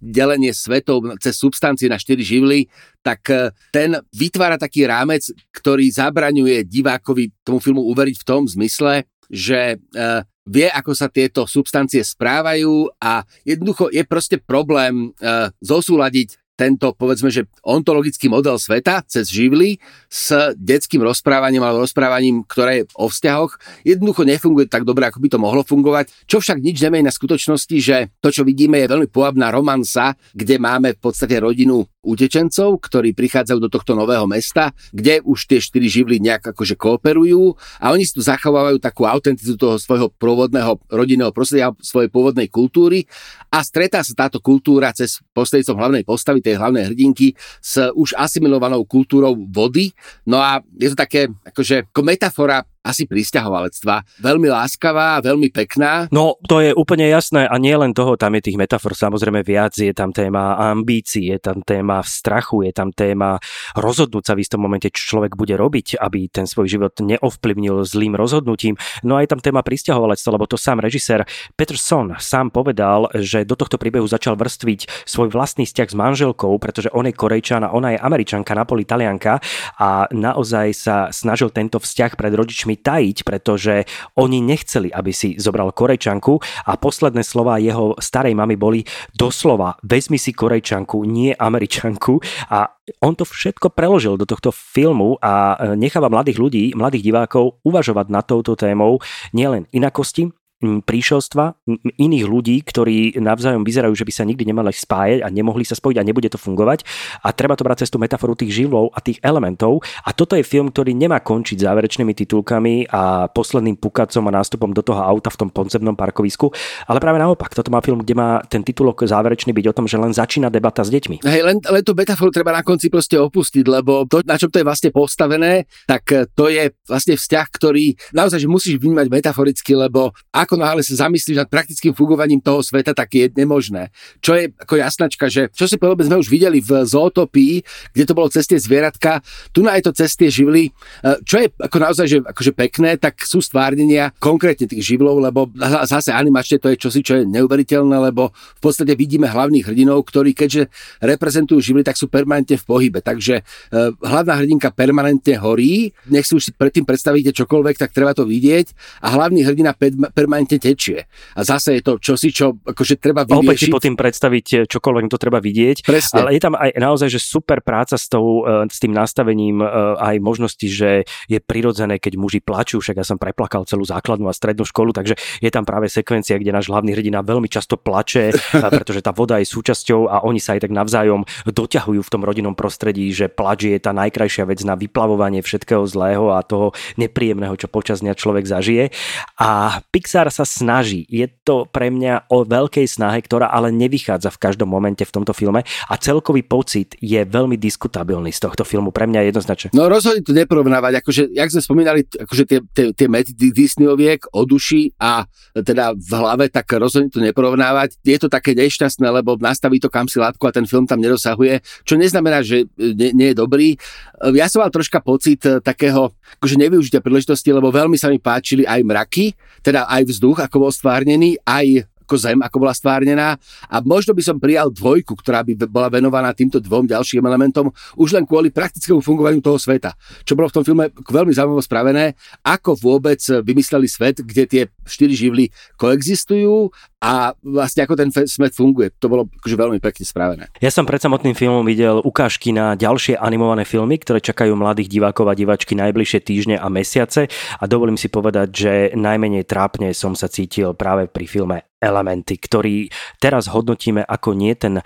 delenie svetov cez substancie na štyri živly, tak e, ten vytvára taký rámec, ktorý zabraňuje divákovi tomu filmu uveriť v tom zmysle, že e, vie, ako sa tieto substancie správajú a jednoducho je proste problém zosúľadiť tento, povedzme, že ontologický model sveta cez živly s detským rozprávaním alebo rozprávaním, ktoré je o vzťahoch, jednoducho nefunguje tak dobre, ako by to mohlo fungovať. Čo však nič nemej na skutočnosti, že to, čo vidíme, je veľmi pohabná romansa, kde máme v podstate rodinu utečencov, ktorí prichádzajú do tohto nového mesta, kde už tie štyri živly nejak akože kooperujú a oni si tu zachovávajú takú autentitu toho svojho pôvodného rodinného prostredia, svojej pôvodnej kultúry a stretá sa táto kultúra cez prostredníctvom hlavnej postavy, tej hlavnej hrdinky, s už asimilovanou kultúrou vody. No a je to také akože ako metafora asi pristahovalectva. Veľmi láskavá, veľmi pekná. No, to je úplne jasné a nie len toho, tam je tých metafor samozrejme viac, je tam téma ambícií, je tam téma strachu, je tam téma rozhodnúť sa v istom momente, čo človek bude robiť, aby ten svoj život neovplyvnil zlým rozhodnutím. No a je tam téma pristahovalectva, lebo to sám režisér Peterson sám povedal, že do tohto príbehu začal vrstviť svoj vlastný vzťah s manželkou, pretože on je korejčan a ona je američanka, napoli talianka. A naozaj sa snažil tento vzťah pred rodičmi tajiť, pretože oni nechceli, aby si zobral Korejčanku. A posledné slova jeho starej mamy boli doslova vezmi si Korejčanku, nie Američanku a on to všetko preložil do tohto filmu a necháva mladých ľudí, mladých divákov uvažovať nad touto témou nielen inakosti, príšelstva iných ľudí, ktorí navzájom vyzerajú, že by sa nikdy nemali spájať a nemohli sa spojiť a nebude to fungovať. A treba to brať cez tú metaforu tých živlov a tých elementov. A toto je film, ktorý nemá končiť záverečnými titulkami a posledným pukacom a nástupom do toho auta v tom podzemnom parkovisku. Ale práve naopak, toto má film, kde má ten titulok záverečný byť o tom, že len začína debata s deťmi. Hej, len, len tú metaforu treba na konci proste opustiť, lebo to, na čom to je vlastne postavené, tak to je vlastne vzťah, ktorý naozaj že musíš vnímať metaforicky, lebo ak ako náhle sa zamyslíš nad praktickým fungovaním toho sveta, tak je nemožné. Čo je ako jasnačka, že čo si povedme sme už videli v zootopii, kde to bolo cestie zvieratka, tu na je to cestie živly. E, čo je ako naozaj že, akože pekné, tak sú stvárnenia konkrétne tých živlov, lebo zase animačne to je čosi, čo je neuveriteľné, lebo v podstate vidíme hlavných hrdinov, ktorí keďže reprezentujú živly, tak sú permanentne v pohybe. Takže e, hlavná hrdinka permanentne horí, nech si už predtým predstavíte čokoľvek, tak treba to vidieť a hlavný hrdina permanentne permanentne tečie. A zase je to čosi, čo akože treba vyriešiť. Opäť si po tým predstaviť eh, čokoľvek, to treba vidieť. Presne. Ale je tam aj naozaj, že super práca s, tou, eh, s tým nastavením eh, aj možnosti, že je prirodzené, keď muži plačú, však ja som preplakal celú základnú a strednú školu, takže je tam práve sekvencia, kde náš hlavný hrdina veľmi často plače, pretože tá voda je súčasťou a oni sa aj tak navzájom doťahujú v tom rodinnom prostredí, že plač je tá najkrajšia vec na vyplavovanie všetkého zlého a toho nepríjemného, čo počas dňa človek zažije. A Pixar sa snaží. Je to pre mňa o veľkej snahe, ktorá ale nevychádza v každom momente v tomto filme a celkový pocit je veľmi diskutabilný z tohto filmu. Pre mňa jednoznačne. No rozhodne to neporovnávať. Akože, jak sme spomínali, akože tie, tie, tie mety Disneyoviek o duši a teda v hlave, tak rozhodne to neporovnávať. Je to také nešťastné, lebo nastaví to kam si látku a ten film tam nedosahuje, čo neznamená, že nie, nie je dobrý. Ja som mal troška pocit takého akože nevyužitia príležitosti, lebo veľmi sa mi páčili aj mraky, teda aj vzduch vzduch, ako bol stvárnený, aj ako zem, ako bola stvárnená a možno by som prijal dvojku, ktorá by bola venovaná týmto dvom ďalším elementom už len kvôli praktickému fungovaniu toho sveta. Čo bolo v tom filme veľmi zaujímavé spravené, ako vôbec vymysleli svet, kde tie štyri živly koexistujú a vlastne ako ten smet funguje. To bolo akože veľmi pekne spravené. Ja som pred samotným filmom videl ukážky na ďalšie animované filmy, ktoré čakajú mladých divákov a divačky najbližšie týždne a mesiace a dovolím si povedať, že najmenej trápne som sa cítil práve pri filme elementy, ktorý teraz hodnotíme ako nie ten e,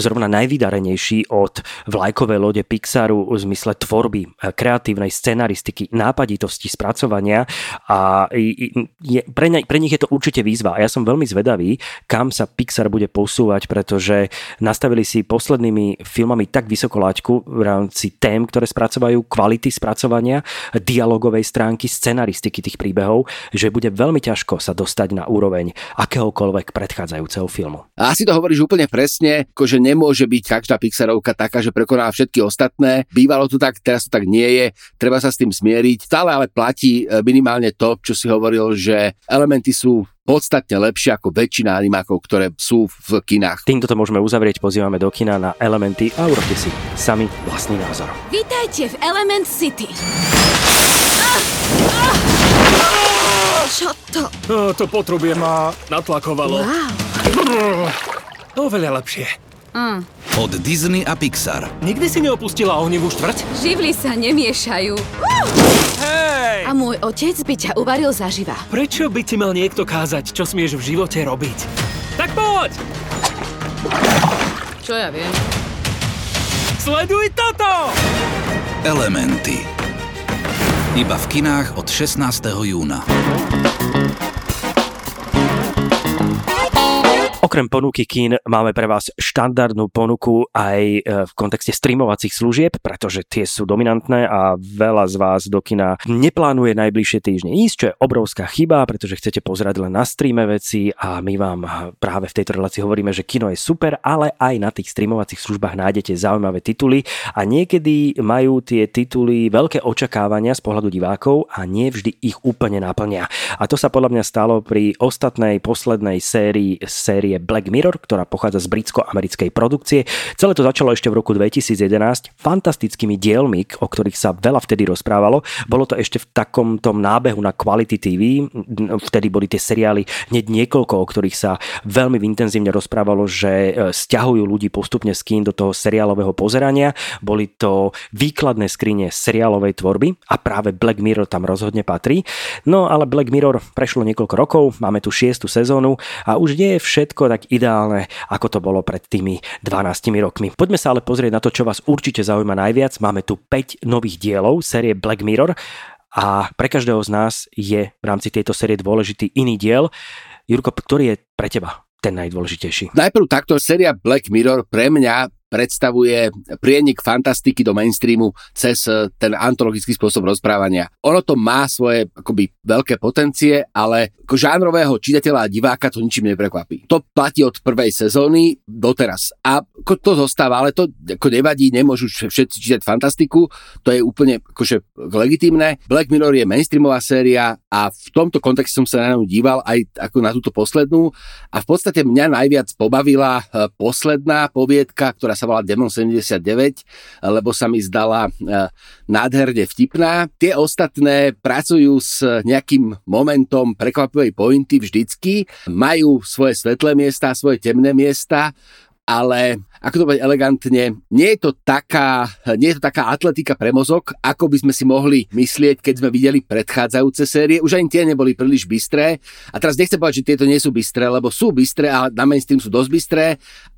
zrovna najvydarenejší od vlajkovej lode Pixaru v zmysle tvorby, e, kreatívnej scenaristiky, nápaditosti, spracovania a je, pre, ne, pre nich je to určite výzva a ja som veľmi zvedavý, kam sa Pixar bude posúvať, pretože nastavili si poslednými filmami tak vysoko laťku v rámci tém, ktoré spracovajú, kvality spracovania, dialogovej stránky, scenaristiky tých príbehov, že bude veľmi ťažko sa dostať na úroveň akého akéhokoľvek predchádzajúceho filmu. Asi to hovoríš úplne presne, že nemôže byť každá Pixarovka taká, že prekoná všetky ostatné. Bývalo to tak, teraz to tak nie je, treba sa s tým smieriť. Stále ale platí e, minimálne to, čo si hovoril, že elementy sú podstatne lepšie ako väčšina animákov, ktoré sú v kinách. Týmto to môžeme uzavrieť, pozývame do kina na Elementy a urobte si sami vlastný názor. Vítajte v Element City. Čo to? Eh, to potrubie ma natlakovalo. Wow. Oveľa lepšie. Od Disney a Pixar. Nikdy si neopustila ohnivú štvrť? Živly sa nemiešajú. Hej! A môj otec by ťa uvaril zaživa. Prečo by ti mal niekto kázať, čo smieš v živote robiť? Tak poď! Čo ja viem? Sleduj toto! Elementy. Iba v kinách od 16. júna. Okrem ponuky kín máme pre vás štandardnú ponuku aj e, v kontexte streamovacích služieb, pretože tie sú dominantné a veľa z vás do kina neplánuje najbližšie týždne ísť, čo je obrovská chyba, pretože chcete pozerať len na streame veci a my vám práve v tejto relácii hovoríme, že kino je super, ale aj na tých streamovacích službách nájdete zaujímavé tituly a niekedy majú tie tituly veľké očakávania z pohľadu divákov a nie vždy ich úplne naplnia. A to sa podľa mňa stalo pri ostatnej poslednej sérii série Black Mirror, ktorá pochádza z britsko-americkej produkcie. Celé to začalo ešte v roku 2011 fantastickými dielmi, o ktorých sa veľa vtedy rozprávalo. Bolo to ešte v takom tom nábehu na Quality TV, vtedy boli tie seriály hneď niekoľko, o ktorých sa veľmi intenzívne rozprávalo, že e, stiahujú ľudí postupne z kín do toho seriálového pozerania. Boli to výkladné skrine seriálovej tvorby a práve Black Mirror tam rozhodne patrí. No ale Black Mirror prešlo niekoľko rokov, máme tu šiestu sezónu a už nie je všetko tak ideálne, ako to bolo pred tými 12 rokmi. Poďme sa ale pozrieť na to, čo vás určite zaujíma najviac. Máme tu 5 nových dielov série Black Mirror a pre každého z nás je v rámci tejto série dôležitý iný diel. Jurko, ktorý je pre teba ten najdôležitejší? Najprv takto séria Black Mirror pre mňa predstavuje prienik fantastiky do mainstreamu cez eh, ten antologický spôsob rozprávania. Ono to má svoje akoby veľké potencie, ale ako žánrového čitateľa a diváka to ničím neprekvapí. To platí od prvej sezóny doteraz. A ako to zostáva, ale to ako nevadí, nemôžu všetci čítať fantastiku, to je úplne akože legitimné. Black Mirror je mainstreamová séria a v tomto kontexte som sa na ňu díval aj ako na túto poslednú a v podstate mňa najviac pobavila eh, posledná poviedka, ktorá sa volá Demon 79, lebo sa mi zdala e, nádherne vtipná. Tie ostatné pracujú s nejakým momentom prekvapivej pointy vždycky, majú svoje svetlé miesta, svoje temné miesta, ale ako to povedať elegantne, nie je to taká, nie je to taká atletika pre mozog, ako by sme si mohli myslieť, keď sme videli predchádzajúce série. Už ani tie neboli príliš bystré. A teraz nechcem povedať, že tieto nie sú bystré, lebo sú bystré a na mainstream sú dosť bystré,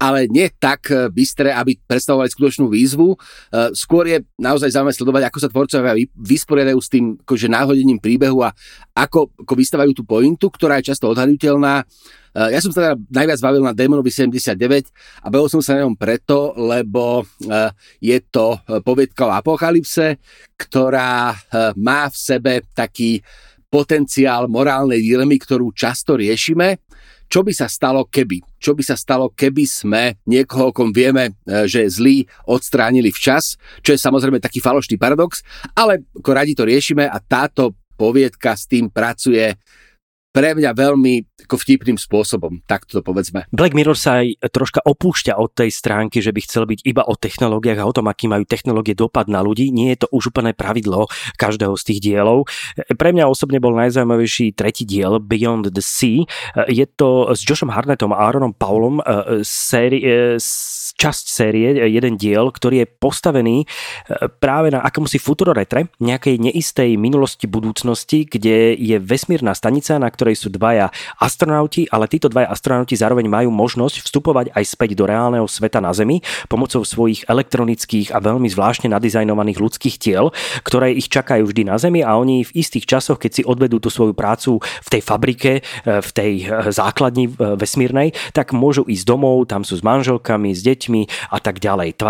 ale nie tak bystré, aby predstavovali skutočnú výzvu. Eh, skôr je naozaj zaujímavé sledovať, ako sa tvorcovia vysporiadajú s tým akože náhodením príbehu a ako, ako vystavajú tú pointu, ktorá je často odhadnutelná. Eh, ja som sa teda najviac bavil na Demonovi 79 a bavil som sa na ňom preto, lebo eh, je to poviedka o apokalypse, ktorá má v sebe taký potenciál morálnej dilemy, ktorú často riešime. Čo by sa stalo keby? Čo by sa stalo, keby sme niekoho, kom vieme, že je zlý, odstránili včas, čo je samozrejme taký falošný paradox, ale ako radi to riešime a táto poviedka s tým pracuje. Pre mňa veľmi ako vtipným spôsobom, takto to povedzme. Black Mirror sa aj troška opúšťa od tej stránky, že by chcel byť iba o technológiách a o tom, aký majú technológie dopad na ľudí. Nie je to už úplné pravidlo každého z tých dielov. Pre mňa osobne bol najzaujímavejší tretí diel Beyond the Sea. Je to s Joshom Harnettom a Aaronom Paulom série, časť série, jeden diel, ktorý je postavený práve na akomsi futuroretre, nejakej neistej minulosti, budúcnosti, kde je vesmírna stanica, na ktorej sú dvaja astronauti, ale títo dvaja astronauti zároveň majú možnosť vstupovať aj späť do reálneho sveta na Zemi pomocou svojich elektronických a veľmi zvláštne nadizajnovaných ľudských tiel, ktoré ich čakajú vždy na Zemi a oni v istých časoch, keď si odvedú tú svoju prácu v tej fabrike, e, v tej e, základni e, vesmírnej, tak môžu ísť domov, tam sú s manželkami, s deťmi a tak ďalej.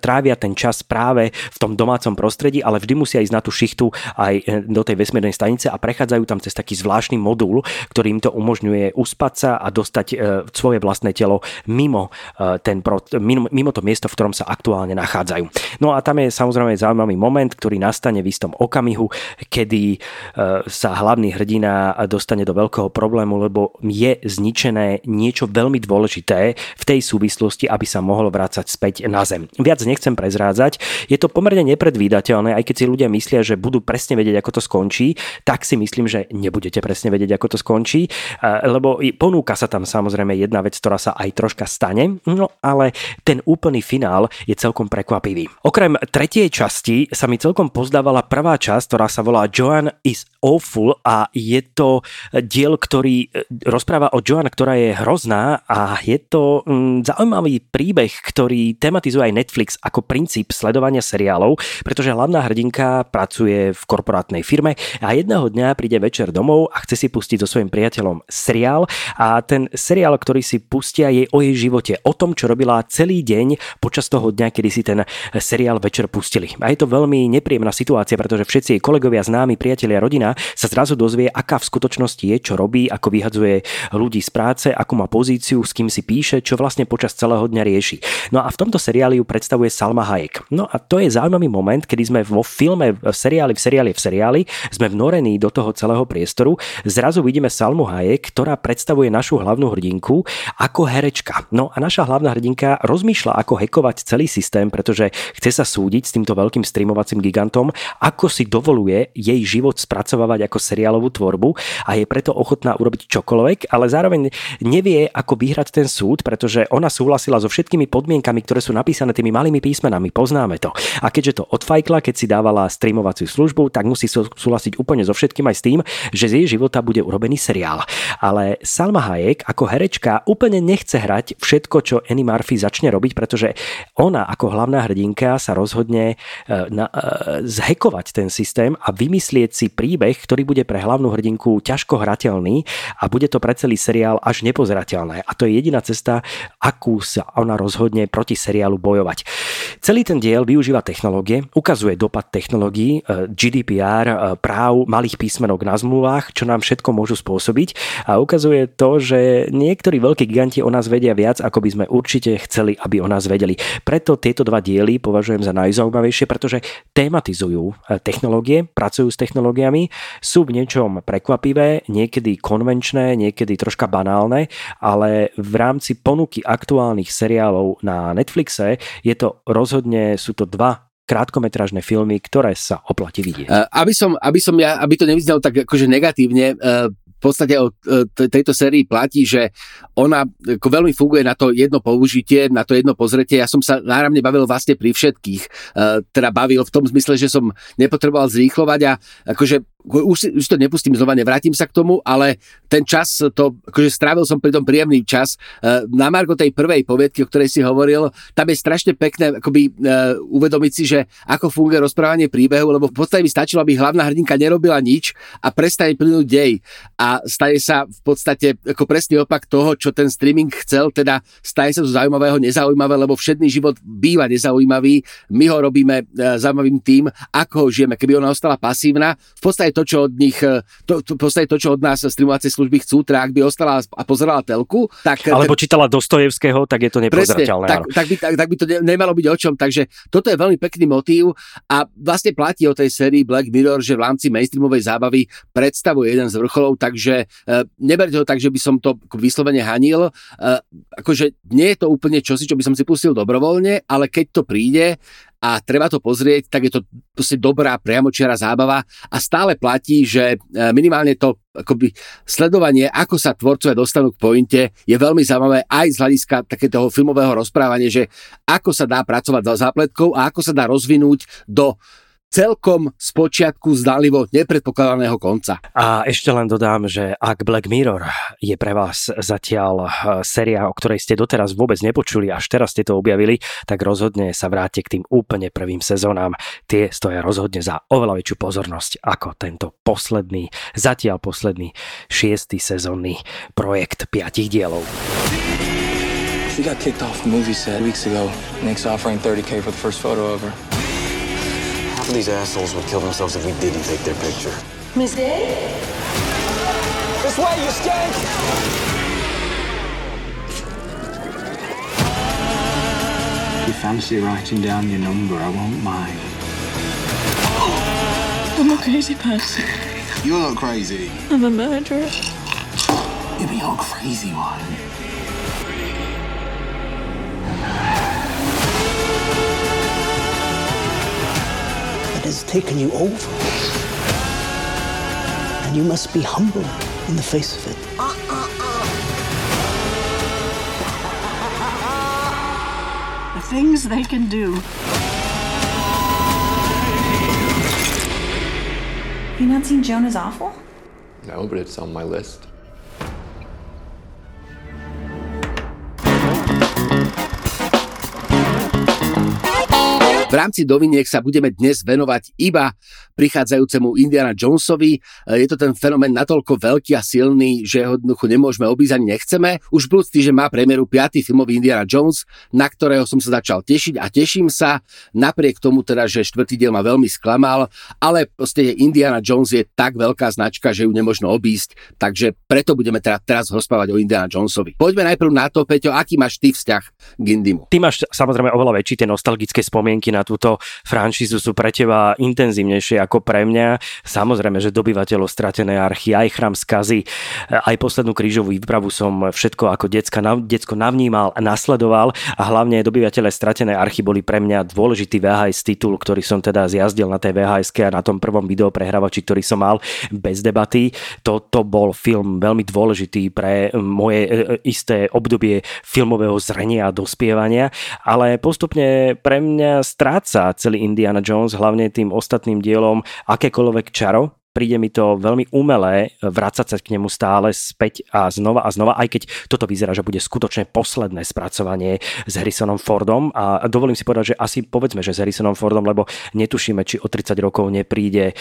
Trávia ten čas práve v tom domácom prostredí, ale vždy musia ísť na tú šichtu aj do tej vesmírnej stanice a prechádzajú tam cez taký zvláštny modul, ktorý im to umožňuje umožňuje uspať sa a dostať e, svoje vlastné telo mimo, e, ten, mimo, to miesto, v ktorom sa aktuálne nachádzajú. No a tam je samozrejme zaujímavý moment, ktorý nastane v istom okamihu, kedy e, sa hlavný hrdina dostane do veľkého problému, lebo je zničené niečo veľmi dôležité v tej súvislosti, aby sa mohol vrácať späť na zem. Viac nechcem prezrádzať. Je to pomerne nepredvídateľné, aj keď si ľudia myslia, že budú presne vedieť, ako to skončí, tak si myslím, že nebudete presne vedieť, ako to skončí, lebo ponúka sa tam samozrejme jedna vec, ktorá sa aj troška stane, no ale ten úplný finál je celkom prekvapivý. Okrem tretej časti sa mi celkom pozdávala prvá časť, ktorá sa volá Joan is Awful a je to diel, ktorý e, rozpráva o Joan, ktorá je hrozná a je to mm, zaujímavý príbeh, ktorý tematizuje aj Netflix ako princíp sledovania seriálov, pretože hlavná hrdinka pracuje v korporátnej firme a jedného dňa príde večer domov a chce si pustiť so svojím priateľom seriál a ten seriál, ktorý si pustia je o jej živote, o tom, čo robila celý deň počas toho dňa, kedy si ten seriál večer pustili. A je to veľmi nepríjemná situácia, pretože všetci jej kolegovia, známi, priatelia, rodina sa zrazu dozvie, aká v skutočnosti je, čo robí, ako vyhadzuje ľudí z práce, akú má pozíciu, s kým si píše, čo vlastne počas celého dňa rieši. No a v tomto seriáli ju predstavuje Salma Hayek. No a to je zaujímavý moment, kedy sme vo filme, v seriáli, v seriáli, v seriáli, sme vnorení do toho celého priestoru. Zrazu vidíme Salmu Hayek, ktorá predstavuje našu hlavnú hrdinku ako herečka. No a naša hlavná hrdinka rozmýšľa, ako hekovať celý systém, pretože chce sa súdiť s týmto veľkým streamovacím gigantom, ako si dovoluje jej život spracovávať ako seriálovú tvorbu a je preto ochotná urobiť čokoľvek, ale zároveň nevie, ako vyhrať ten súd, pretože ona súhlasila so všetkými podmienkami, ktoré sú napísané tými malými písmenami. Poznáme to. A keďže to odfajkla, keď si dávala streamovaciu službu, tak musí súhlasiť úplne so všetkým aj s tým, že z jej života bude urobený seriál. Ale Salma Hayek ako herečka úplne nechce hrať všetko, čo Annie Murphy začne robiť, pretože ona ako hlavná hrdinka sa rozhodne e, na, uh, zhekovať ten systém a vymyslieť si príbeh, ktorý bude pre hlavnú hrdinku ťažko hrateľný a bude to pre celý seriál až nepozerateľné. A to je jediná cesta, akú sa ona rozhodne proti seriálu bojovať. Celý ten diel využíva technológie, ukazuje dopad technológií, e, GDPR, e, práv malých písmenok na zmluvách, čo nám všetko môžu spôsobiť a ukazuje to, že niektorí veľkí giganti o nás vedia viac, ako by sme určite chceli, aby o nás vedeli. Preto tieto dva diely považujem za najzaujímavejšie, pretože tematizujú e, technológie, pracujú s technológiami sú v niečom prekvapivé, niekedy konvenčné, niekedy troška banálne, ale v rámci ponuky aktuálnych seriálov na Netflixe je to rozhodne, sú to dva krátkometrážne filmy, ktoré sa oplatí vidieť. Aby som, aby som ja, aby to nevyznalo tak akože negatívne, v podstate o tejto sérii platí, že ona veľmi funguje na to jedno použitie, na to jedno pozretie. Ja som sa náramne bavil vlastne pri všetkých. Teda bavil v tom zmysle, že som nepotreboval zrýchlovať a akože už, už to nepustím znova, nevrátim sa k tomu, ale ten čas, to, akože strávil som pri tom príjemný čas. E, na Margo tej prvej poviedky, o ktorej si hovoril, tam je strašne pekné akoby, uh, uvedomiť si, že ako funguje rozprávanie príbehu, lebo v podstate mi stačilo, aby hlavná hrdinka nerobila nič a prestane plynúť dej. A stane sa v podstate ako presný opak toho, čo ten streaming chcel, teda stane sa zo zaujímavého nezaujímavé, lebo všetný život býva nezaujímavý. My ho robíme uh, zaujímavým tým, ako ho žijeme. Keby ona ostala pasívna, v podstate podstate to, čo od nich, e, to, to, podstate to, čo od nás streamovacie služby chcú, teda ak by ostala a pozerala telku, tak... Alebo ten, čítala Dostojevského, tak je to nepozerateľné. tak, tak, by, tak, tak by to nemalo byť o čom, takže toto je veľmi pekný motív a vlastne platí o tej sérii Black Mirror, že v rámci mainstreamovej zábavy predstavuje jeden z vrcholov, takže uh, neberte ho tak, že by som to vyslovene hanil. Uh, akože nie je to úplne čosi, čo by som si pustil dobrovoľne, ale keď to príde a treba to pozrieť, tak je to proste dobrá priamočiara zábava a stále platí, že e, minimálne to akoby sledovanie, ako sa tvorcovia dostanú k pointe, je veľmi zaujímavé aj z hľadiska takého filmového rozprávania, že ako sa dá pracovať za zápletkou a ako sa dá rozvinúť do celkom z počiatku zdalivo nepredpokladaného konca. A ešte len dodám, že ak Black Mirror je pre vás zatiaľ eh, séria, o ktorej ste doteraz vôbec nepočuli, až teraz ste to objavili, tak rozhodne sa vráte k tým úplne prvým sezónám. Tie stoja rozhodne za oveľa väčšiu pozornosť ako tento posledný, zatiaľ posledný šiestý sezónny projekt piatich dielov. She got kicked off the movie set weeks ago. Nick's offering 30k for the first photo of her. Of these assholes would kill themselves if we didn't take their picture. Miss Day? This way, you skank! If you fancy writing down your number, I won't mind. I'm a crazy person. You're not crazy. I'm a murderer. You're the old crazy one. Has taken you over. And you must be humble in the face of it. The things they can do. You not seen Jonah's Awful? No, but it's on my list. V rámci Doviniek sa budeme dnes venovať iba prichádzajúcemu Indiana Jonesovi. Je to ten fenomén natoľko veľký a silný, že ho jednoducho nemôžeme obísť ani nechceme. Už budúci že má premiéru 5. filmový Indiana Jones, na ktorého som sa začal tešiť a teším sa. Napriek tomu teda, že štvrtý diel ma veľmi sklamal, ale proste Indiana Jones je tak veľká značka, že ju nemôžno obísť, takže preto budeme teda teraz rozprávať o Indiana Jonesovi. Poďme najprv na to, Peťo, aký máš ty vzťah k Indimu? Ty máš samozrejme oveľa väčší tie nostalgické spomienky na túto franšízu sú pre teba intenzívnejšie ako pre mňa. Samozrejme, že dobyvateľov stratenej archy, aj chrám skazy, aj poslednú krížovú výpravu som všetko ako decka, decko navnímal a nasledoval a hlavne dobyvateľe stratenej archy boli pre mňa dôležitý VHS titul, ktorý som teda zjazdil na tej VHS a na tom prvom videoprehrávači, ktorý som mal bez debaty. Toto bol film veľmi dôležitý pre moje e, e, isté obdobie filmového zrenia a dospievania, ale postupne pre mňa stráca celý Indiana Jones, hlavne tým ostatným dielom akékoľvek čaro, príde mi to veľmi umelé vrácať sa k nemu stále späť a znova a znova, aj keď toto vyzerá, že bude skutočne posledné spracovanie s Harrisonom Fordom. A dovolím si povedať, že asi povedzme, že s Harrisonom Fordom, lebo netušíme, či o 30 rokov nepríde e,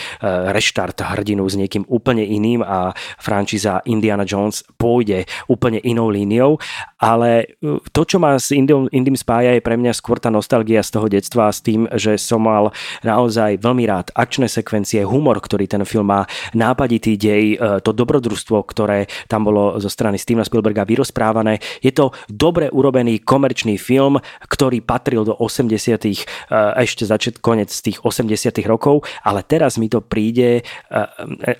reštart hrdinu s niekým úplne iným a frančíza Indiana Jones pôjde úplne inou líniou, ale e, to, čo ma s Indom, Indym spája, je pre mňa skôr tá nostalgia z toho detstva s tým, že som mal naozaj veľmi rád akčné sekvencie, humor, ktorý ten film má nápaditý dej, e, to dobrodružstvo, ktoré tam bolo zo strany Stevena Spielberga vyrozprávané. Je to dobre urobený komerčný film, ktorý patril do 80 e, ešte začet konec tých 80 rokov, ale teraz mi to príde e,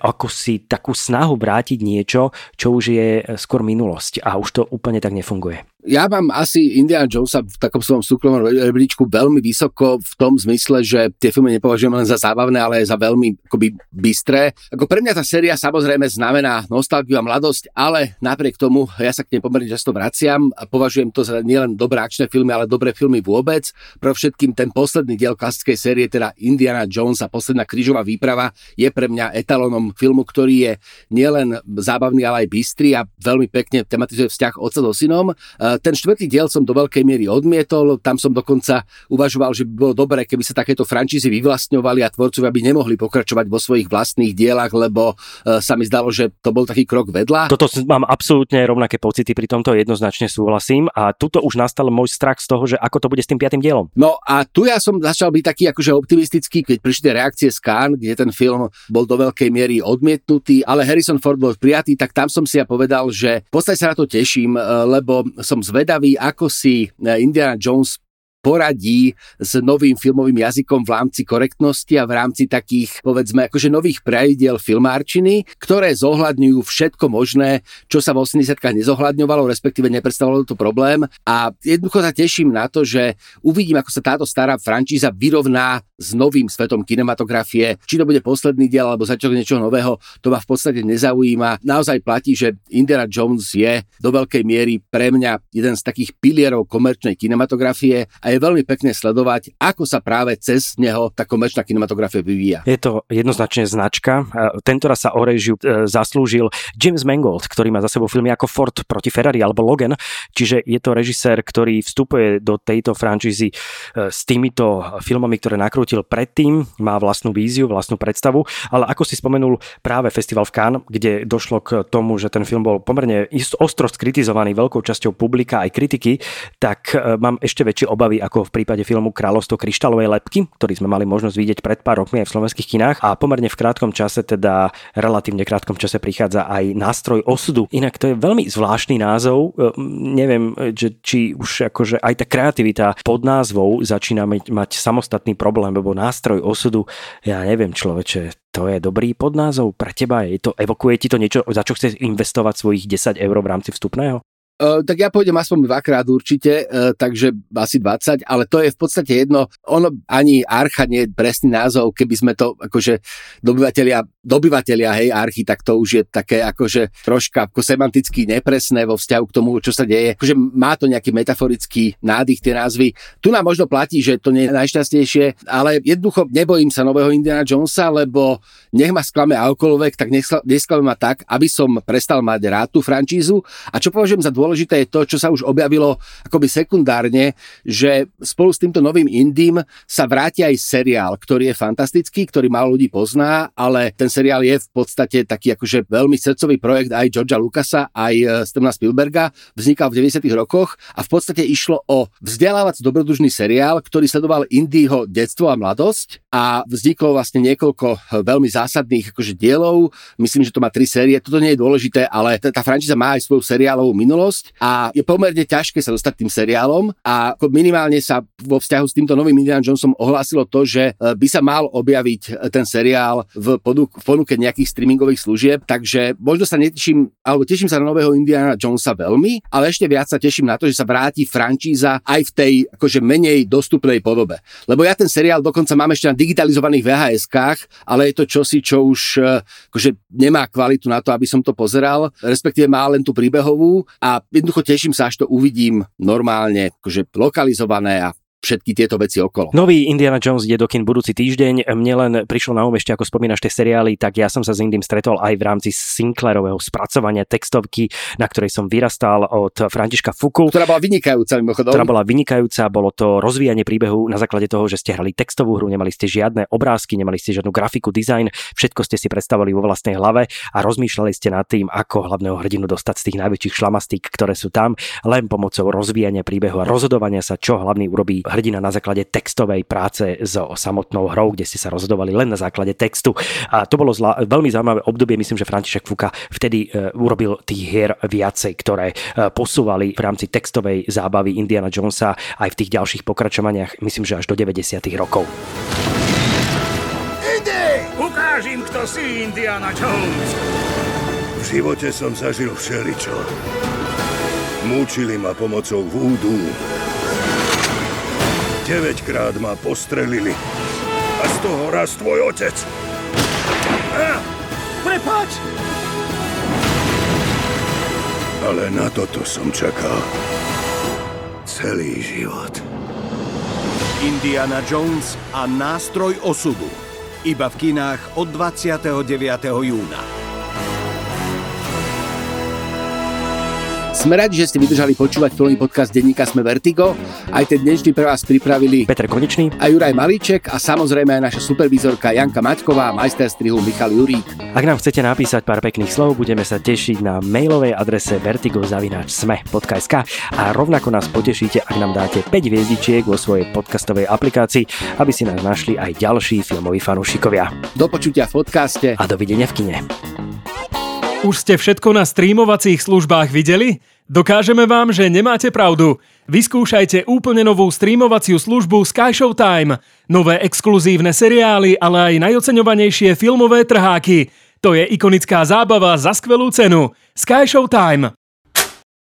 ako si takú snahu vrátiť niečo, čo už je skôr minulosť a už to úplne tak nefunguje. Ja mám asi Indiana Jonesa v takom svojom súkromnom rebríčku veľmi vysoko v tom zmysle, že tie filmy nepovažujem len za zábavné, ale aj za veľmi akoby bystré. Ako pre mňa tá séria samozrejme znamená nostalgiu a mladosť, ale napriek tomu ja sa k nej pomerne často vraciam a považujem to za nielen dobré akčné filmy, ale dobré filmy vôbec. Pro všetkým ten posledný diel klasickej série, teda Indiana Jones a posledná krížová výprava, je pre mňa etalónom filmu, ktorý je nielen zábavný, ale aj bystrý a veľmi pekne tematizuje vzťah otca so synom ten štvrtý diel som do veľkej miery odmietol, tam som dokonca uvažoval, že by bolo dobré, keby sa takéto frančízy vyvlastňovali a tvorcovia by nemohli pokračovať vo svojich vlastných dielach, lebo e, sa mi zdalo, že to bol taký krok vedľa. Toto mám absolútne rovnaké pocity, pri tomto jednoznačne súhlasím a tuto už nastal môj strach z toho, že ako to bude s tým piatým dielom. No a tu ja som začal byť taký akože optimistický, keď prišli tie reakcie z Cannes, kde ten film bol do veľkej miery odmietnutý, ale Harrison Ford bol prijatý, tak tam som si ja povedal, že v podstate sa na to teším, e, lebo som zvedavý, ako si eh, Indiana Jones poradí s novým filmovým jazykom v rámci korektnosti a v rámci takých, povedzme, akože nových pravidiel filmárčiny, ktoré zohľadňujú všetko možné, čo sa v 80 nezohľadňovalo, respektíve nepredstavovalo to problém. A jednoducho sa teším na to, že uvidím, ako sa táto stará frančíza vyrovná s novým svetom kinematografie. Či to bude posledný diel alebo začiatok niečoho nového, to ma v podstate nezaujíma. Naozaj platí, že Indiana Jones je do veľkej miery pre mňa jeden z takých pilierov komerčnej kinematografie a je veľmi pekne sledovať, ako sa práve cez neho tá komerčná kinematografia vyvíja. Je to jednoznačne značka. Tento sa o režiu e, zaslúžil James Mangold, ktorý má za sebou filmy ako Ford proti Ferrari alebo Logan, čiže je to režisér, ktorý vstupuje do tejto franšízy e, s týmito filmami, ktoré nakrútil predtým, má vlastnú víziu, vlastnú predstavu, ale ako si spomenul práve festival v Cannes, kde došlo k tomu, že ten film bol pomerne ostro skritizovaný veľkou časťou publika aj kritiky, tak e, mám ešte väčšie obavy ako v prípade filmu Kráľovstvo kryštálovej lepky, ktorý sme mali možnosť vidieť pred pár rokmi aj v slovenských kinách a pomerne v krátkom čase, teda relatívne krátkom čase prichádza aj nástroj osudu. Inak to je veľmi zvláštny názov, e, neviem, že, či už akože aj tá kreativita pod názvou začína mať samostatný problém, lebo nástroj osudu, ja neviem človeče, to je dobrý podnázov pre teba? Je to, evokuje ti to niečo, za čo chceš investovať svojich 10 eur v rámci vstupného? Uh, tak ja pôjdem aspoň dvakrát určite, uh, takže asi 20, ale to je v podstate jedno. Ono ani archa nie je presný názov, keby sme to akože dobyvatelia, dobyvatelia hej, archy, tak to už je také akože troška ako semanticky nepresné vo vzťahu k tomu, čo sa deje. Akože má to nejaký metaforický nádych tie názvy. Tu nám možno platí, že to nie je najšťastnejšie, ale jednoducho nebojím sa nového Indiana Jonesa, lebo nech ma sklame akokoľvek, tak nesklame ma tak, aby som prestal mať rád tú francízu. A čo považujem za dôležité, dôležité je to, čo sa už objavilo akoby sekundárne, že spolu s týmto novým Indím sa vráti aj seriál, ktorý je fantastický, ktorý málo ľudí pozná, ale ten seriál je v podstate taký akože veľmi srdcový projekt aj Georgia Lucasa, aj e, Stevena Spielberga, vznikal v 90. rokoch a v podstate išlo o vzdelávac dobrodružný seriál, ktorý sledoval Indího detstvo a mladosť a vzniklo vlastne niekoľko e, veľmi zásadných akože dielov. Myslím, že to má tri série. Toto nie je dôležité, ale tá frančíza má aj svoju seriálovú minulosť dosť. A je pomerne ťažké sa dostať tým seriálom a minimálne sa vo vzťahu s týmto novým Indiana Jonesom ohlásilo to, že e, by sa mal objaviť e, ten seriál v, v ponuke nejakých streamingových služieb, takže možno sa neteším, alebo teším sa na nového Indiana Jonesa veľmi, ale ešte viac sa teším na to, že sa vráti frančíza aj v tej akože menej dostupnej podobe. Lebo ja ten seriál dokonca mám ešte na digitalizovaných VHS-kách, ale je to čosi, čo už e, akože nemá kvalitu na to, aby som to pozeral, respektíve má len tú príbehovú. A jednoducho teším sa, až to uvidím normálne, akože lokalizované a všetky tieto veci okolo. Nový Indiana Jones je do kin budúci týždeň. Mne len prišlo na um ešte, ako spomínaš tie seriály, tak ja som sa s Indym stretol aj v rámci Sinclairového spracovania textovky, na ktorej som vyrastal od Františka Fuku. Ktorá bola vynikajúca mimochodom. Ktorá bola vynikajúca, bolo to rozvíjanie príbehu na základe toho, že ste hrali textovú hru, nemali ste žiadne obrázky, nemali ste žiadnu grafiku, dizajn, všetko ste si predstavovali vo vlastnej hlave a rozmýšľali ste nad tým, ako hlavného hrdinu dostať z tých najväčších šlamastík, ktoré sú tam, len pomocou rozvíjania príbehu a rozhodovania sa, čo hlavný urobí hrdina na základe textovej práce so samotnou hrou, kde ste sa rozhodovali len na základe textu. A to bolo zla, veľmi zaujímavé obdobie, myslím, že František Fuka vtedy e, urobil tých hier viacej, ktoré e, posúvali v rámci textovej zábavy Indiana Jonesa aj v tých ďalších pokračovaniach, myslím, že až do 90. rokov. Indy! Ukáž im, kto si Indiana Jones! V živote som zažil všeličo. Múčili ma pomocou vúdu. 9 krát ma postrelili. A z toho raz tvoj otec. A, prepač! Ale na toto som čakal. Celý život. Indiana Jones a nástroj osudu. Iba v kinách od 29. júna. Sme radi, že ste vydržali počúvať filmový podcast denníka Sme Vertigo. Aj ten dnešný pre vás pripravili Peter Konečný a Juraj Malíček a samozrejme aj naša supervizorka Janka Maťková a majster strihu Michal Jurík. Ak nám chcete napísať pár pekných slov, budeme sa tešiť na mailovej adrese vertigo.sme.sk a rovnako nás potešíte, ak nám dáte 5 hviezdičiek vo svojej podcastovej aplikácii, aby si nás našli aj ďalší filmoví fanúšikovia. Do počutia v podcaste a dovidenia v kine. Už ste všetko na streamovacích službách videli? Dokážeme vám, že nemáte pravdu. Vyskúšajte úplne novú streamovaciu službu Sky Showtime. Nové exkluzívne seriály, ale aj najoceňovanejšie filmové trháky. To je ikonická zábava za skvelú cenu. Sky Showtime.